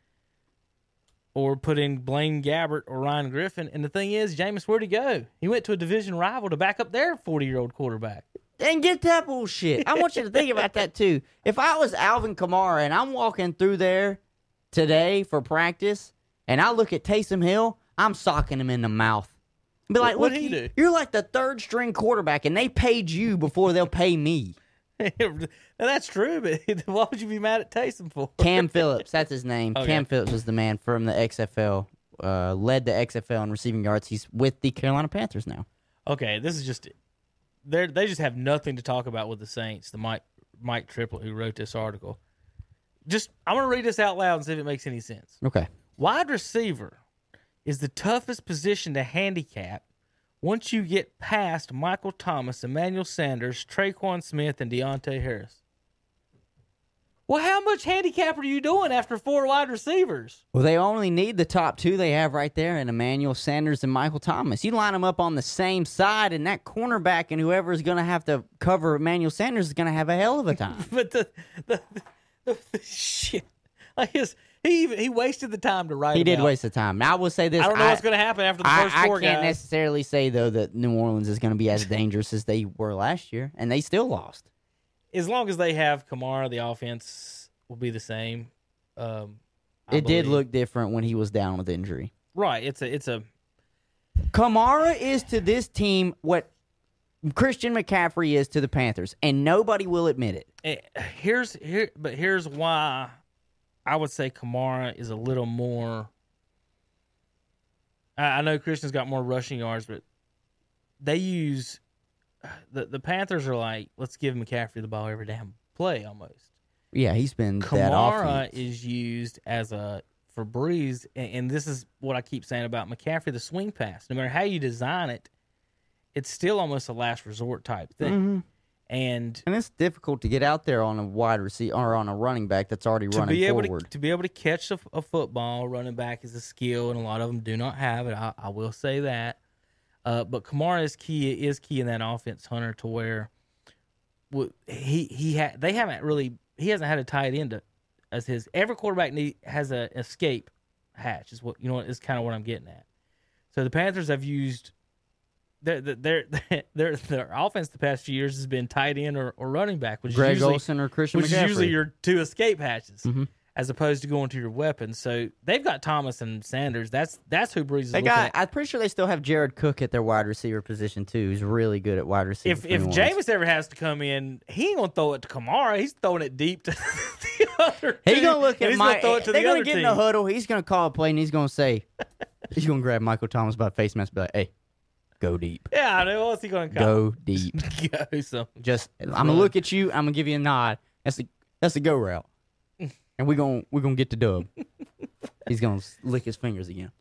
or put in Blaine Gabbert or Ryan Griffin? And the thing is, Jameis, where'd he go? He went to a division rival to back up their forty year old quarterback. and get that bullshit. I want you to think about that too. If I was Alvin Kamara and I'm walking through there today for practice, and I look at Taysom Hill, I'm socking him in the mouth. Be like, What'd look, he you- do? you're like the third string quarterback, and they paid you before they'll pay me. Now, that's true, but why would you be mad at Taysom for? Cam Phillips, that's his name. Okay. Cam Phillips was the man from the XFL. Uh, led the XFL in receiving yards. He's with the Carolina Panthers now. Okay, this is just they they just have nothing to talk about with the Saints. The Mike Mike Triplett who wrote this article. Just I'm gonna read this out loud and see if it makes any sense. Okay. Wide receiver is the toughest position to handicap once you get past Michael Thomas, Emmanuel Sanders, Tre'Quan Smith, and Deonte Harris. Well, how much handicap are you doing after four wide receivers? Well, they only need the top two they have right there in Emmanuel Sanders and Michael Thomas. You line them up on the same side, and that cornerback and whoever is going to have to cover Emmanuel Sanders is going to have a hell of a time. But the the, the, the shit, like his, he even he wasted the time to write. he did out. waste the time. Now, I will say this: I don't know what's going to happen after the I, first I four can't guys. necessarily say though that New Orleans is going to be as dangerous as they were last year, and they still lost. as long as they have Kamara, the offense will be the same. Um, I it did look different when he was down with injury. right. It's a it's a Kamara is to this team what Christian McCaffrey is to the Panthers, and nobody will admit it. eh, here's here, but here's why I would say Kamara is a little more. I, I know Christian's got more rushing yards, but they use the the Panthers are like let's give McCaffrey the ball every damn play almost. Yeah, he's been that Kamara is used as a for Brees, and, and this is what I keep saying about McCaffrey: the swing pass. No matter how you design it, it's still almost a last resort type thing. Mhm. And And it's difficult to get out there on a wide receiver or on a running back that's already to running be able forward. to, to be able to catch a, a football, running back is a skill, and a lot of them do not have it. I, I will say that. Uh, but Kamara is key is key in that offense, Hunter, to where he he ha- they haven't really he hasn't had a tight end to, as his every quarterback need has a escape hatch is what you know is kind of what I'm getting at. So the Panthers have used their their their their offense the past few years has been tight end or, or running back, which Greg is usually Olsen or Christian which McCaffrey. is usually your two escape hatches, Mhm. as opposed to going to your weapons. So they've got Thomas and Sanders. That's that's who Brees is they got. at. I'm pretty sure they still have Jared Cook at their wide receiver position too. Who's really good at wide receiver. If for if New Jameis ever has to come in, he ain't gonna throw it to Kamara. He's throwing it deep to the other. He's team, gonna look and at he's my. gonna throw it to they're the gonna other get team. in the huddle. He's gonna call a play and he's gonna say, he's gonna grab Michael Thomas by the face mask, and be like, "Hey, go deep, Yeah, I know. What's he gonna call? go deep." Go some. Just, I'm gonna look at you. I'm gonna give you a nod. That's the that's the go route, and we're gonna we're gonna get the dub. he's gonna lick his fingers again.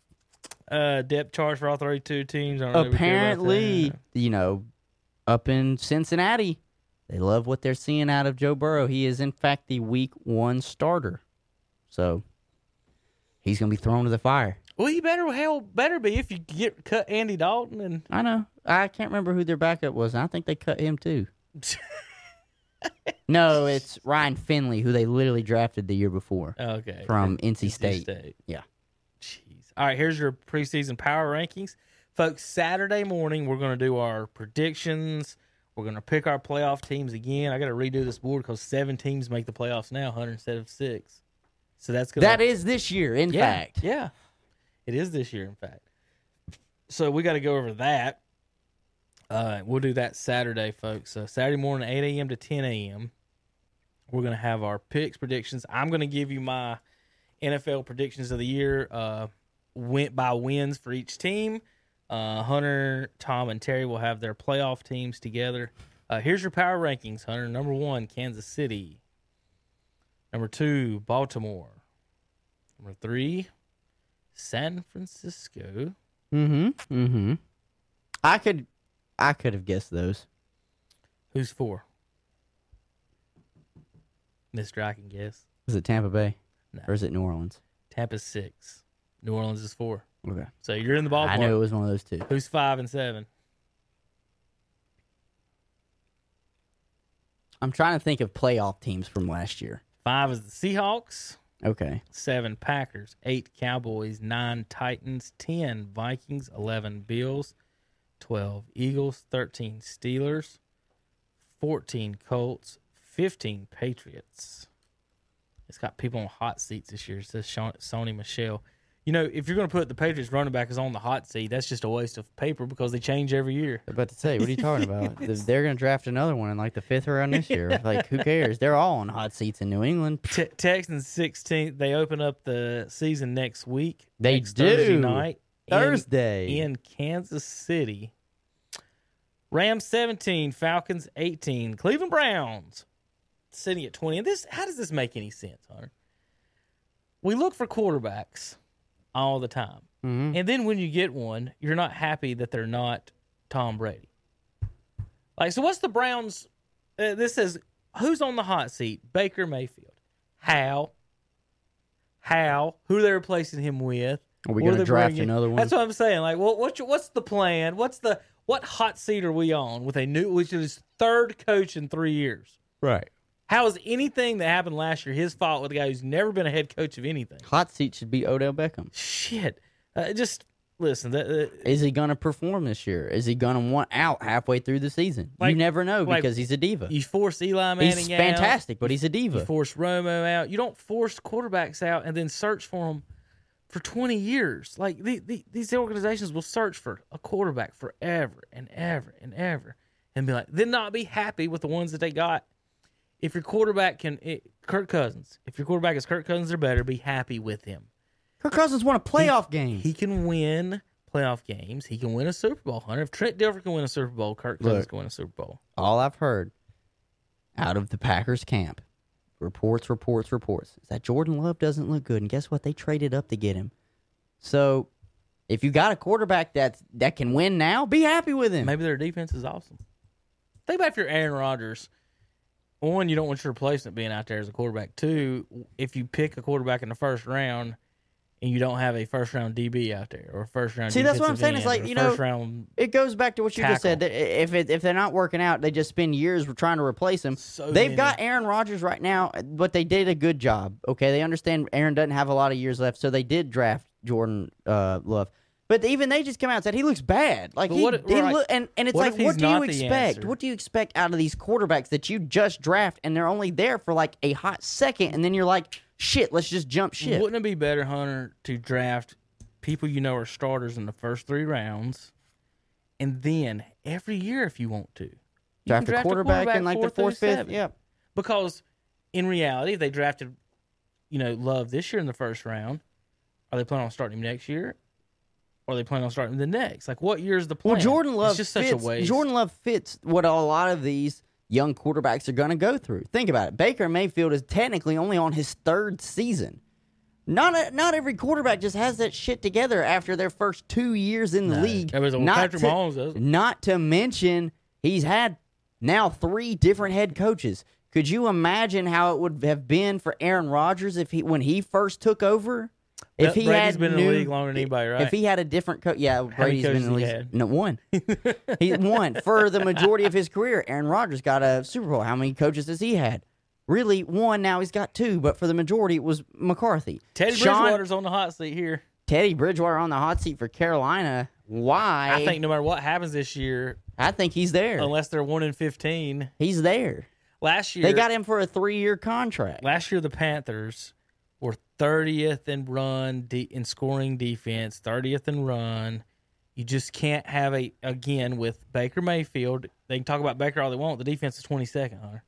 Uh, depth charge for all 32 teams. I don't know care about Apparently, you know, up in Cincinnati, they love what they're seeing out of Joe Burrow. He is, in fact, the week one starter. So he's going to be thrown to the fire. Well, you better hell better be if you get cut Andy Dalton and I know. I can't remember who their backup was. I think they cut him too. no, it's Ryan Finley, who they literally drafted the year before okay from NC NC State. Yeah. Jeez. All right, here's your preseason power rankings. Folks, Saturday morning, we're going to do our predictions. We're going to pick our playoff teams again. I got to redo this board because seven teams make the playoffs now, 100 instead of six. So that's good. That is this year, in yeah, fact. Yeah. It is this year, in fact. So we got to go over that. Uh, we'll do that Saturday, folks. So Saturday morning, 8 a.m. to 10 a.m. We're going to have our picks, predictions. I'm going to give you my NFL predictions of the year, uh, went by wins for each team. Uh, Hunter, Tom, and Terry will have their playoff teams together. Uh, here's your power rankings, Hunter. Number one, Kansas City. Number two, Baltimore. Number three, San Francisco. Mm-hmm. Mm-hmm. I could I could have guessed those. Who's four? Mister, I can guess. Is it Tampa Bay? No. Or is it New Orleans? Tampa's six. New Orleans is four. Okay. So you're in the ballpark. I knew it was one of those two. Who's five and seven? I'm trying to think of playoff teams from last year. Five is the Seahawks. Okay. Seven Packers. Eight Cowboys. Nine Titans. Ten Vikings. Eleven Bills. Twelve Eagles. Thirteen Steelers. 14 Colts, 15 Patriots. It's got people on hot seats this year. It says Sony Michel. You know, if you're going to put the Patriots running back is on the hot seat, that's just a waste of paper because they change every year. I'm about to say, what are you talking about? They're- They're going to draft another one in like the fifth round this year. Like, who cares? They're all on hot seats in New England. Te- Texans 16th. They open up the season next week. They next Thursday do. night. in- Thursday. in Kansas City. Rams 17, Falcons 18, Cleveland Browns sitting at 20. And this how does this make any sense, Hunter? We look for quarterbacks all the time. Mhm. And then when you get one, you're not happy that they're not Tom Brady. Like so what's the Browns uh, this says who's on the hot seat? Baker Mayfield. How? How? Who they're replacing him with? Are we What gonna draft bringing? another one? That's what I'm saying. Like, what, what's your, what's the plan? What's the what hot seat are we on with a new, which is third coach in three years? Right. How is anything that happened last year his fault with a guy who's never been a head coach of anything? Hot seat should be Odell Beckham. Shit. Uh, just listen. The, Is he going to perform this year? Is he going to want out halfway through the season? Like- you never know like, because he's a diva. you force Eli Manning He's out. fantastic, but he's a You diva. force Romo out. You don't force quarterbacks out and then search for them for 20 years. Like the, the, these organizations will search for a quarterback forever and ever and ever and be like, then not be happy with the ones that they got. If your quarterback can, it, Kirk Cousins, if your quarterback is Kirk Cousins or better, be happy with him. Kirk Cousins won a playoff game. He can win playoff games. He can win a Super Bowl. Hunter, if Trent Dilfer can win a Super Bowl, Kirk Cousins Look. can win a Super Bowl. All I've heard out of the Packers camp, reports, reports, reports, is that Jordan Love doesn't look good. And guess what? They traded up to get him. So if you got a quarterback that that can win now, be happy with him. Maybe their defense is awesome. Think about if you're Aaron Rodgers. One, you don't want your replacement being out there as a quarterback. Two, if you pick a quarterback in the first round and you don't have a first round DB out there or first round See, that's what I'm saying. It's like, you know, round It goes back to what you just said. That if it, if they're not working out, they just spend years trying to replace them. So They've many. got Aaron Rodgers right now, but they did a good job. Okay, they understand Aaron doesn't have a lot of years left, so they did draft Jordan uh, Love. But even they just come out and said he looks bad. Like he, what- he right. look, and and it's What like, what do you expect? What do you expect out of these quarterbacks that you just draft and they're only there for like a hot second, and then you're like, shit, let's just jump shit. Wouldn't it be better, Hunter, to draft people you know are starters in the first three rounds, and then every year, if you want to, you can draft, a quarterback, in like the fourth, fifth. seven. Yeah, Because in reality, if they drafted, you know, Love this year in the first round, are they planning on starting him next year? Or are they planning on starting the next? Like, what year is the plan? Well, Jordan Love it's just fits, such a waste. Jordan Love fits what a lot of these young quarterbacks are going to go through. Think about it. Baker Mayfield is technically only on his third season. Not a, not every quarterback just has that shit together after their first two years in the No. league. Not, Patrick to, Mahomes not to mention he's had now three different head coaches. Could you imagine how it would have been for Aaron Rodgers if he when he first took over? If he Brady's had been in the league longer than anybody, right? If he had a different coach, yeah, Brady's been in the he league. No, one. he won for the majority of his career. Aaron Rodgers got a Super Bowl. How many coaches has he had? Really, one. Now he's got two, but for the majority, it was McCarthy. Teddy Sean- Bridgewater's on the hot seat here. Teddy Bridgewater on the hot seat for Carolina. Why? I think no matter what happens this year, I think he's there. unless they're one in fifteen, he's there. last year They got him for a three-year contract. last year the Panthers 30th in run de- in scoring defense, 30th in run. You just can't have a again with Baker Mayfield. They can talk about Baker all they want. The defense is 22nd. Hunter.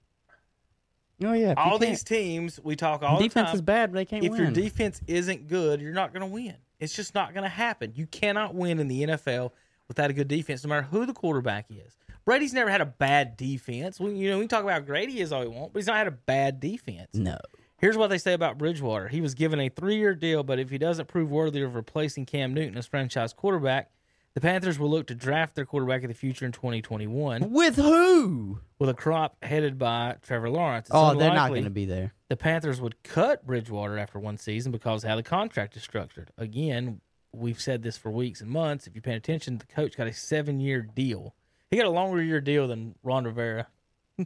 Oh yeah, All these teams we talk all defense the time. is bad, but they can't if win. your defense isn't good, you're not going to win. It's just not going to happen. You cannot win in the NFL without a good defense, no matter who the quarterback is. Brady's never had a bad defense. We, you know, we can talk about how great he is all we want, but he's not had a bad defense. no. Here's what they say about Bridgewater. He was given a three year deal, but if he doesn't prove worthy of replacing Cam Newton as franchise quarterback, the Panthers will look to draft their quarterback of the future in 2021 With who? with a crop headed by Trevor Lawrence. It's Oh, they're not going to be there. The Panthers would cut Bridgewater after one season because of how the contract is structured. Again, we've said this for weeks and months. If you pay attention, the coach got a seven year deal. He got a longer year deal than Ron Rivera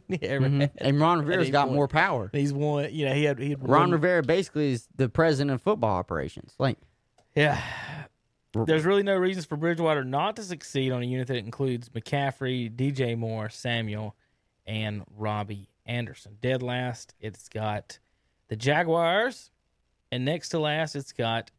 had. Mm-hmm. And Ron Rivera's got won. more power. He's won. You know, he had he had Ron won- Rivera basically is the president of football operations. Like, Yeah. There's really no reasons for Bridgewater not to succeed on a unit that includes McCaffrey, DJ Moore, Samuel, and Robbie Anderson. Dead last, it's got the Jaguars, and next to last, it's got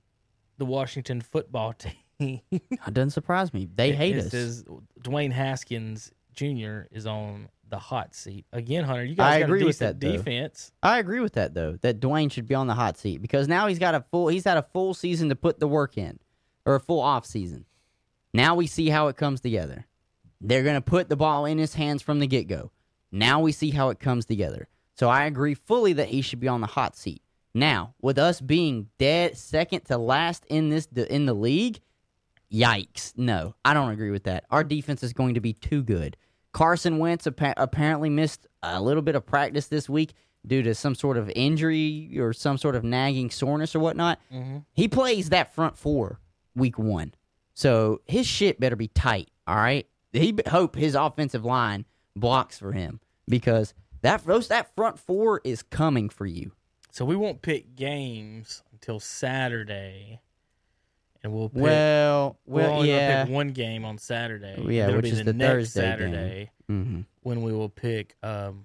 the Washington football team. It doesn't surprise me. They hate it us. Dwayne Haskins Jr. is on the hot seat again. Hunter, you guys I got agree a with that, though. defense. I agree with that though. That Dwayne should be on the hot seat because now he's got a full he's had a full season to put the work in, or a full off season. Now we see how it comes together. They're gonna put the ball in his hands from the get go. Now we see how it comes together. So I agree fully that he should be on the hot seat. Now, with us being dead second to last in this in the league, yikes! No, I don't agree with that. Our defense is going to be too good. Carson Wentz appa- apparently missed a little bit of practice this week due to some sort of injury or some sort of nagging soreness or whatnot. Mm-hmm. He plays that front four week one, so his shit better be tight. All right, he b- hope his offensive line blocks for him because that those that front four is coming for you. So we won't pick games until Saturday, and we'll pick, Well, well, gonna yeah, pick one game on Saturday. Yeah, That'll which is the, the next Thursday. Saturday hmm when we will pick um,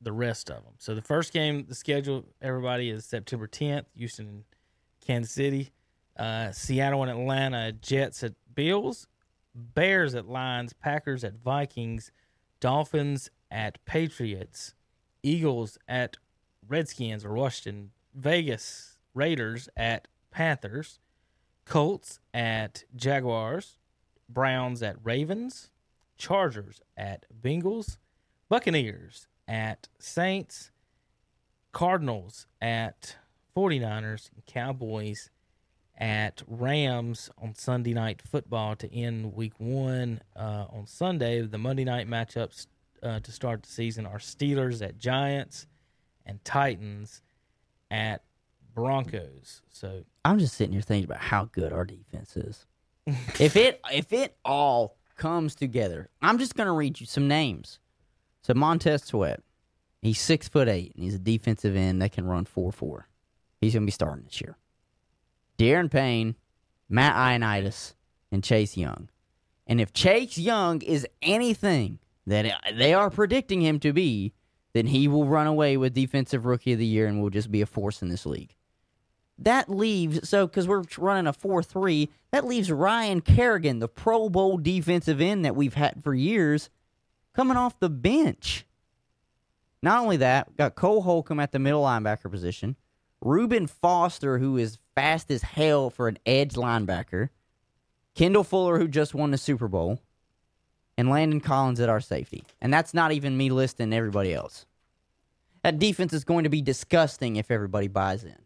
the rest of them. So the first game, the schedule, everybody is September 10th. Houston, and Kansas City, uh, Seattle and Atlanta, Jets at Bills, Bears at Lions, Packers at Vikings, Dolphins at Patriots, Eagles at Redskins or Washington, Vegas Raiders at Panthers, Colts at Jaguars, Browns at Ravens, Chargers at Bengals, Buccaneers at Saints, Cardinals at 49ers, and Cowboys at Rams on Sunday night football to end week one. Uh, on Sunday, the Monday night matchups uh, to start the season are Steelers at Giants and Titans at Broncos. So I'm just sitting here thinking about how good our defense is. if it if it all comes together, I'm just gonna read you some names. So Montez Sweat, he's six foot eight, and he's a defensive end that can run four four. He's gonna be starting this year. Daron Payne, Matt Ioannidis, and Chase Young. And if Chase Young is anything that they are predicting him to be, then he will run away with Defensive Rookie of the Year and will just be a force in this league. That leaves, so because we're running a 4 3, that leaves Ryan Kerrigan, the Pro Bowl defensive end that we've had for years, coming off the bench. Not only that, got Cole Holcomb at the middle linebacker position, Reuben Foster, who is fast as hell for an edge linebacker, Kendall Fuller, who just won the Super Bowl, and Landon Collins at our safety. And that's not even me listing everybody else. That defense is going to be disgusting if everybody buys in.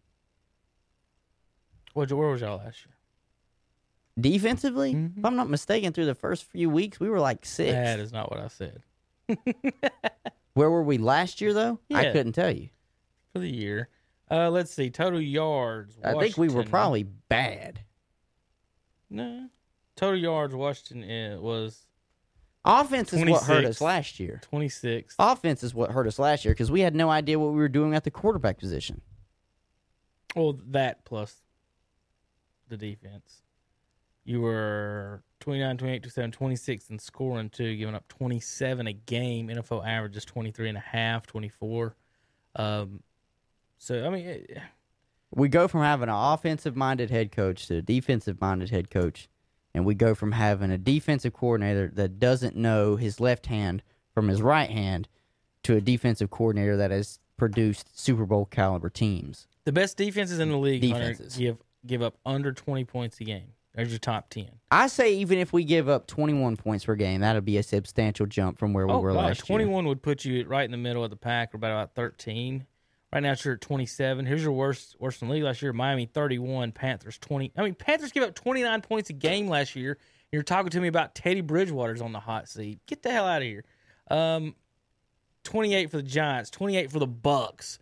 What, where was y'all last year? Defensively, if I'm not mistaken, through the first few weeks, we were like six. That is not what I said. Where were we last year, though? I couldn't tell you. for the year. Uh, let's see, total yards. I think we were probably bad. no. Total yards. Washington was Offense is what hurt us last year. twenty six. Offense is what hurt us last year because we had no idea what we were doing at the quarterback position. Well, that plus the defense. You were 29, 28, 27, 26 in scoring too, giving up 27 a game. NFL average is 23 and a half, 24. Um, so, I mean, it, We go from having an offensive minded head coach to a defensive minded head coach. And we go from having a defensive coordinator that doesn't know his left hand from his right hand to a defensive coordinator that has produced Super Bowl caliber teams. the best defenses in the league Hunter, Defenses. give give up under 20 points a game. There's your top 10. I say even if we give up 21 points per game, that'll be a substantial jump from where we Oh, were wow, last year. 21 would put you right in the middle of the pack, or about, about 13. Right now, you're at 27. Here's your worst worst in the league last year. Miami 31, Panthers 20. I mean, Panthers give up 29 points a game last year. You're talking to me about Teddy Bridgewater's on the hot seat. Get the hell out of here. Um, 28 for the Giants, 28 for the Bucs.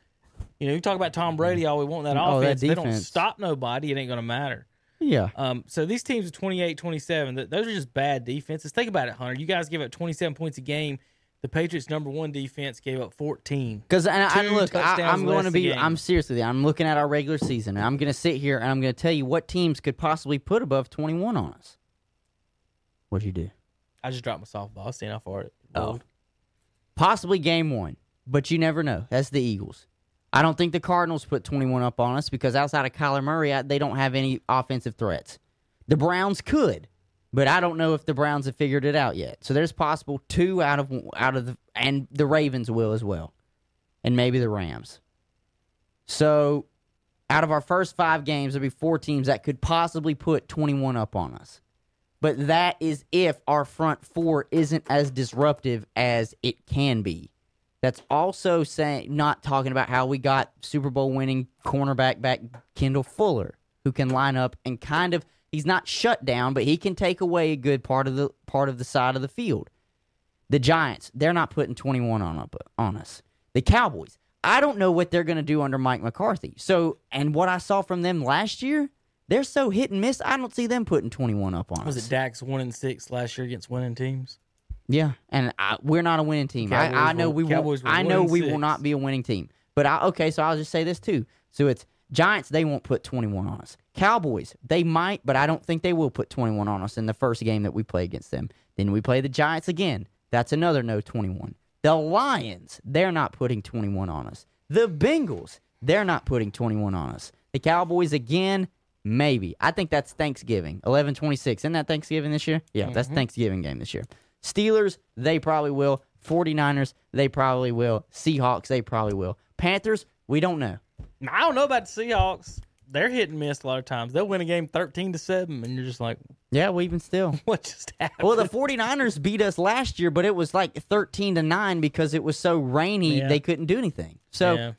You know, you talk about Tom Brady, all we want that Oh, that offense. they don't stop nobody. It ain't going to matter. Yeah. Um, so these teams are 28, 27. Th- Those are just bad defenses. Think about it, Hunter. You guys give up 27 points a game. The Patriots' number one defense gave up 14. Because and, I, look, I, am going to be. I'm seriously. I'm looking at our regular season, and I'm going to sit here and I'm going to tell you what teams could possibly put above 21 on us. What'd you do? I just dropped my softball. I was seeing how far it Oh. Possibly game one, but you never know. That's the Eagles. I don't think the Cardinals put 21 up on us because outside of Kyler Murray, they don't have any offensive threats. The Browns could, but I don't know if the Browns have figured it out yet. So there's possible two out of out of the and the Ravens will as well, and maybe the Rams. So out of our first five games, there'll be four teams that could possibly put 21 up on us. But that is if our front four isn't as disruptive as it can be. That's also saying not talking about how we got Super Bowl winning cornerback back Kendall Fuller, who can line up and kind of he's not shut down, but he can take away a good part of the part of the side of the field. The Giants, they're not putting 21 on up on us. The Cowboys, I don't know what they're going to do under Mike McCarthy. So, and what I saw from them last year, they're so hit and miss. I don't see them putting 21 up on Was us. it Dak's one and six last year against winning teams? Yeah, and I, we're not a winning team. I, I know were- we will. Cowboys I know and we will not be a winning team. But I, okay, so I'll just say this too. So it's Giants. They won't put twenty one on us. Cowboys. They might, but I don't think they will put twenty one on us in the first game that we play against them. Then we play the Giants again. That's another no twenty one. The Lions. They're not putting twenty one on us. The Bengals. They're not putting twenty one on us. The Cowboys again. Maybe. I think that's Thanksgiving. 11 26. Isn't that Thanksgiving this year? Yeah, that's Thanksgiving game this year. Steelers, they probably will. 49ers, they probably will. Seahawks, they probably will. Panthers, we don't know. I don't know about the Seahawks. They're hit and miss a lot of times. They'll win a game thirteen to seven, and you're just like, Yeah, well, even still. what just happened? Well, the 49ers beat us last year, but it was like 13 to 9 because it was so rainy Yeah. they couldn't do anything. So, yeah.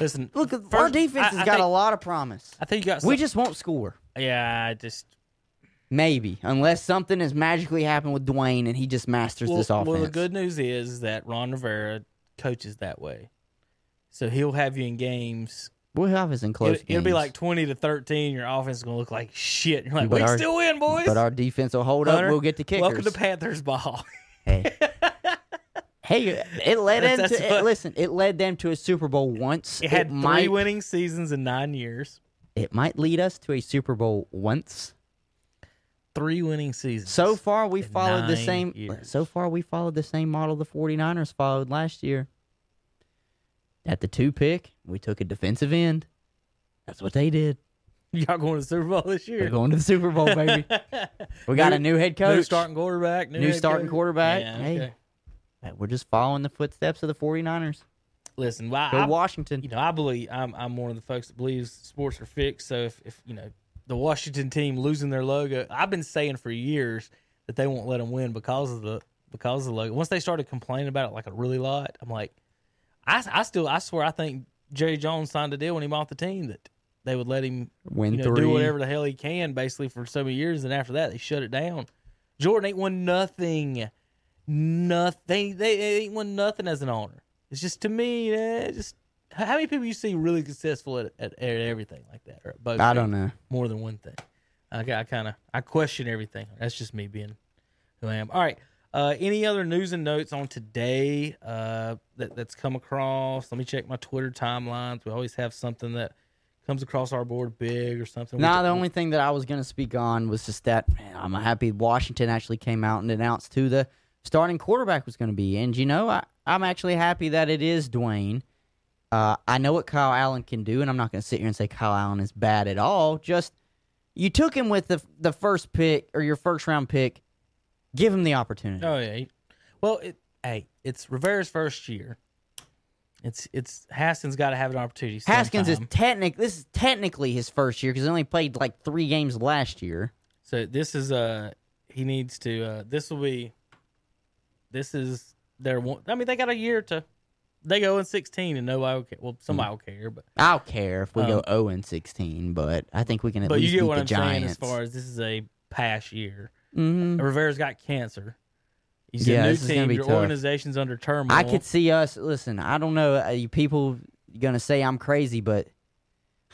listen, look, our defense I- has I got a lot of promise. I think you got. We just won't score. yeah, I just Maybe, unless something has magically happened with Dwayne and he just masters well, this offense. well, the good news is that Ron Rivera coaches that way, so he'll have you in games. We'll have us in close It, it'll be like twenty to thirteen. Your offense is gonna look like shit. You're like, But we our- still win, boys. But our defense will hold up. We'll get the kickers. Welcome to Panthers ball. Hey. hey, it led That's- them that's to what- listen. It led them to a Super Bowl once. It had three might, winning seasons in nine years. It might lead us to a Super Bowl once. Three winning seasons. So far, we followed the same. years. So far, we followed the same model the 49ers followed last year. At the two pick, we took a defensive end. That's what they did. y'all going to the Super Bowl this year? We're going to the Super Bowl, baby. We got a new head coach. New starting quarterback. New, New starting coach. quarterback. Yeah, Hey. okay. We're just following the footsteps of the 49ers. Listen, well, I, Washington. you know, I believe I'm I'm one of the folks that believes sports are fixed. So if, if you know the Washington team losing their logo, I've been saying for years that they won't let them win because of the because of the logo. Once they started complaining about it like a really lot, I'm like, I, I still I swear I think Jerry Jones signed a deal when he bought the team that they would let him Win you know, do whatever the hell he can basically for so many years, and after that they shut it down. Jordan ain't won nothing, nothing. They, they ain't won nothing as an owner. It's just to me, eh, just how many people you see really successful at, at, at everything like that, or both? I don't know. more than one thing. I, I kind of I question everything. That's just me being who I am. All right. Uh, any other news and notes on today uh, that, that's come across? Let me check my Twitter timelines. We always have something that comes across our board big or something. Nah, the only thing that I was going to speak on was just that man, I'm happy Washington actually came out and announced who the starting quarterback was going to be. And you know, I, I'm actually happy that it is Dwayne. Uh, I know what Kyle Allen can do, and I'm not going to sit here and say Kyle Allen is bad at all. Just you took him with the the first pick or your first round pick. Give him the opportunity. Oh yeah. Well, it, hey, it's Rivera's first year. It's it's Haskins got to have an opportunity. Haskins is technic. This is technically his first year because he only played like three games last year. So this is uh he needs to uh this will be this is their one I mean they got a year to they go in sixteen and nobody will care. Well somebody will care, but I don't care if we go Um, 0 and 16, but I think we can at but you least get beat what the I'm Giants. as far as this is a pass year. Mhm. Rivera's got cancer. He's Yeah, a new this is gonna team. be Your tough. organization's under turmoil. I could see us. Listen, I don't know. Uh, you people gonna say I'm crazy, but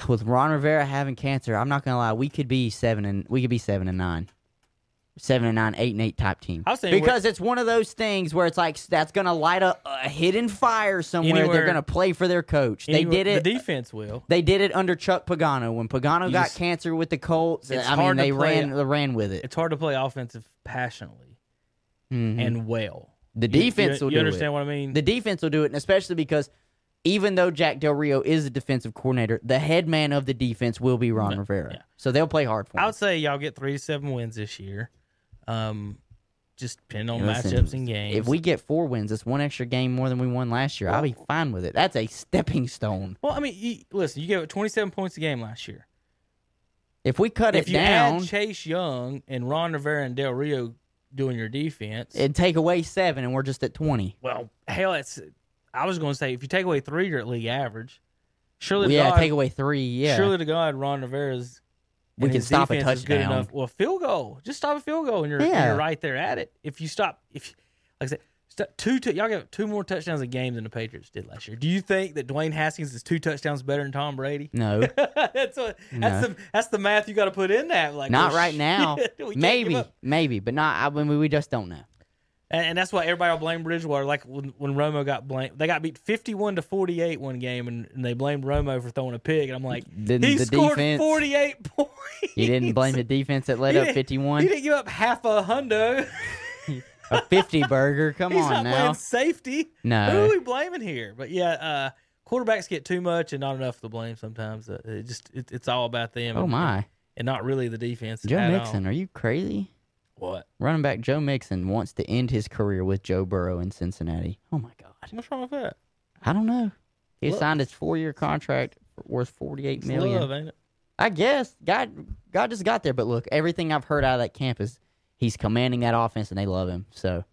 with Ron Rivera having cancer, I'm not gonna lie. We could be seven and we could be seven and nine, seven and nine, eight and eight type team. I was saying because it's one of those things where it's like that's gonna light a, a hidden fire somewhere. Anywhere- They're gonna play for their coach. Anyway, they did it. The defense will. They did it under Chuck Pagano when Pagano You got just- cancer with the Colts. It's I mean, to they play ran they ran with it. It's hard to play offensive passionately Mhm. and well. The You- you- defense will do. you understand it. what I mean? The defense will do it, and especially because even though Jack Del Rio is a defensive coordinator, the head man of the defense will be Ron Rivera. yeah. So they'll play hard for him. I would say y'all get three to seven wins this year. Um, just depending on Listen, matchups and games. If we get four wins, it's one extra game more than we won last year. I'll be fine with it. That's a stepping stone. well, I mean, you, listen, you gave it 27 points a game last year. If we cut If it you down Chase Young and Ron Rivera and Del Rio doing your defense, and take away seven, and we're just at twenty. well, hell, it's. I was going to say if you take away three, you're at league average. Surely, to yeah, God, take away three. Yeah, surely to God, Ron Rivera's. We can stop a touchdown. Well, field goal, just stop a field goal, and you're, Yeah. you're right there at it. If you stop, if like I said, two, two y'all got two more touchdowns a game than the Patriots did last year. Do you think that Dwayne Haskins is two touchdowns better than Tom Brady? no, that's what No. that's the that's the math you got to put in that. Like not well, right now. maybe, maybe, but not. I mean, we just don't know. And, and that's why everybody will blame Bridgewater. Like when, when Romo got blamed, they got beat fifty-one to forty-eight one game, and, and they blamed Romo for throwing a pig. And I'm like, Didn't he the scored defense- forty-eight points. You didn't blame the defense that led up fifty-one. He didn't give up half a hundo. a fifty burger. Come He's on not now. playing safety. No. Who are we blaming here? But yeah, uh, quarterbacks get too much and not enough to blame sometimes. Uh, it just it, it's all about them. Oh and, my, And not really the defense. Joe at all. Mixon, are you crazy? What? Running back Joe Mixon wants to end his career with Joe Burrow in Cincinnati. Oh my God, What's wrong with that? I don't know. He Look. signed his four-year contract worth forty-eight It's million. love, ain't it? I guess God, God just got there. But look, everything I've heard out of that camp is he's commanding that offense and they love him. So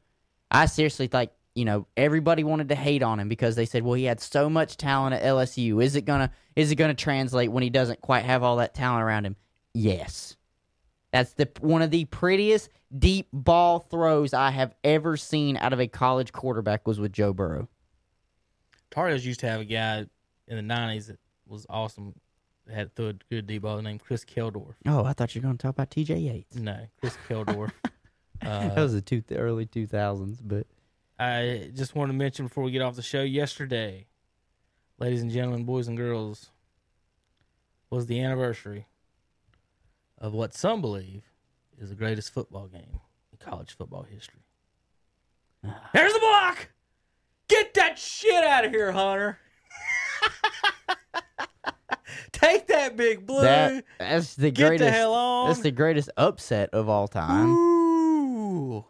I seriously think you know everybody wanted to hate on him because they said, well, he had so much talent at LSU. Is it gonna is it gonna translate when he doesn't quite have all that talent around him? Yes. That's the one of the prettiest deep ball throws I have ever seen out of a college quarterback was with Joe Burrow. Tar used to have a guy in the nineties that was awesome. Had threw a good deep ball named Chris Keldorf. Oh, I thought you were going to talk about T.J. Yates. No, Chris Keldorf. that uh, was the two, early two thousands, but I just want to mention before we get off the show yesterday, ladies and gentlemen, boys and girls, was the anniversary of what some believe is the greatest football game in college football history. Ah. There's the block! Get that shit out of here, Hunter! Take that big blue. that that's the Get the greatest. hell on. That's the greatest upset of all time. Ooh.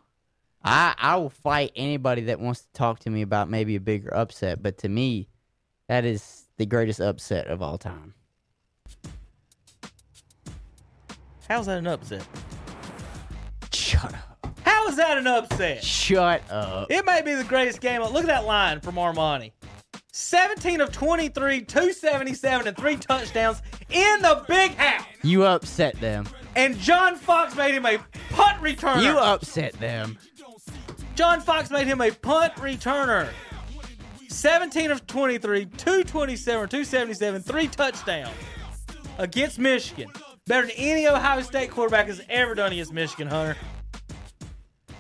I I will fight anybody that wants to talk to me about maybe a bigger upset, but to me, that is the greatest upset of all time. How's that an upset? Shut up. How is that an upset? Shut up. It may be the greatest game. Look at that line from Armanti. 17 of 23, 277, and three touchdowns in the big house. You upset them. And John Fox made him a punt returner. You upset them. John Fox made him a punt returner. 17 of 23, 227, 277, three touchdowns against Michigan. Better than any Ohio State quarterback has ever done against Michigan, Hunter.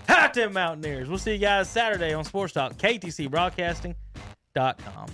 About them Mountaineers? We'll see you guys Saturday on Sports Talk, KTC Broadcasting.com.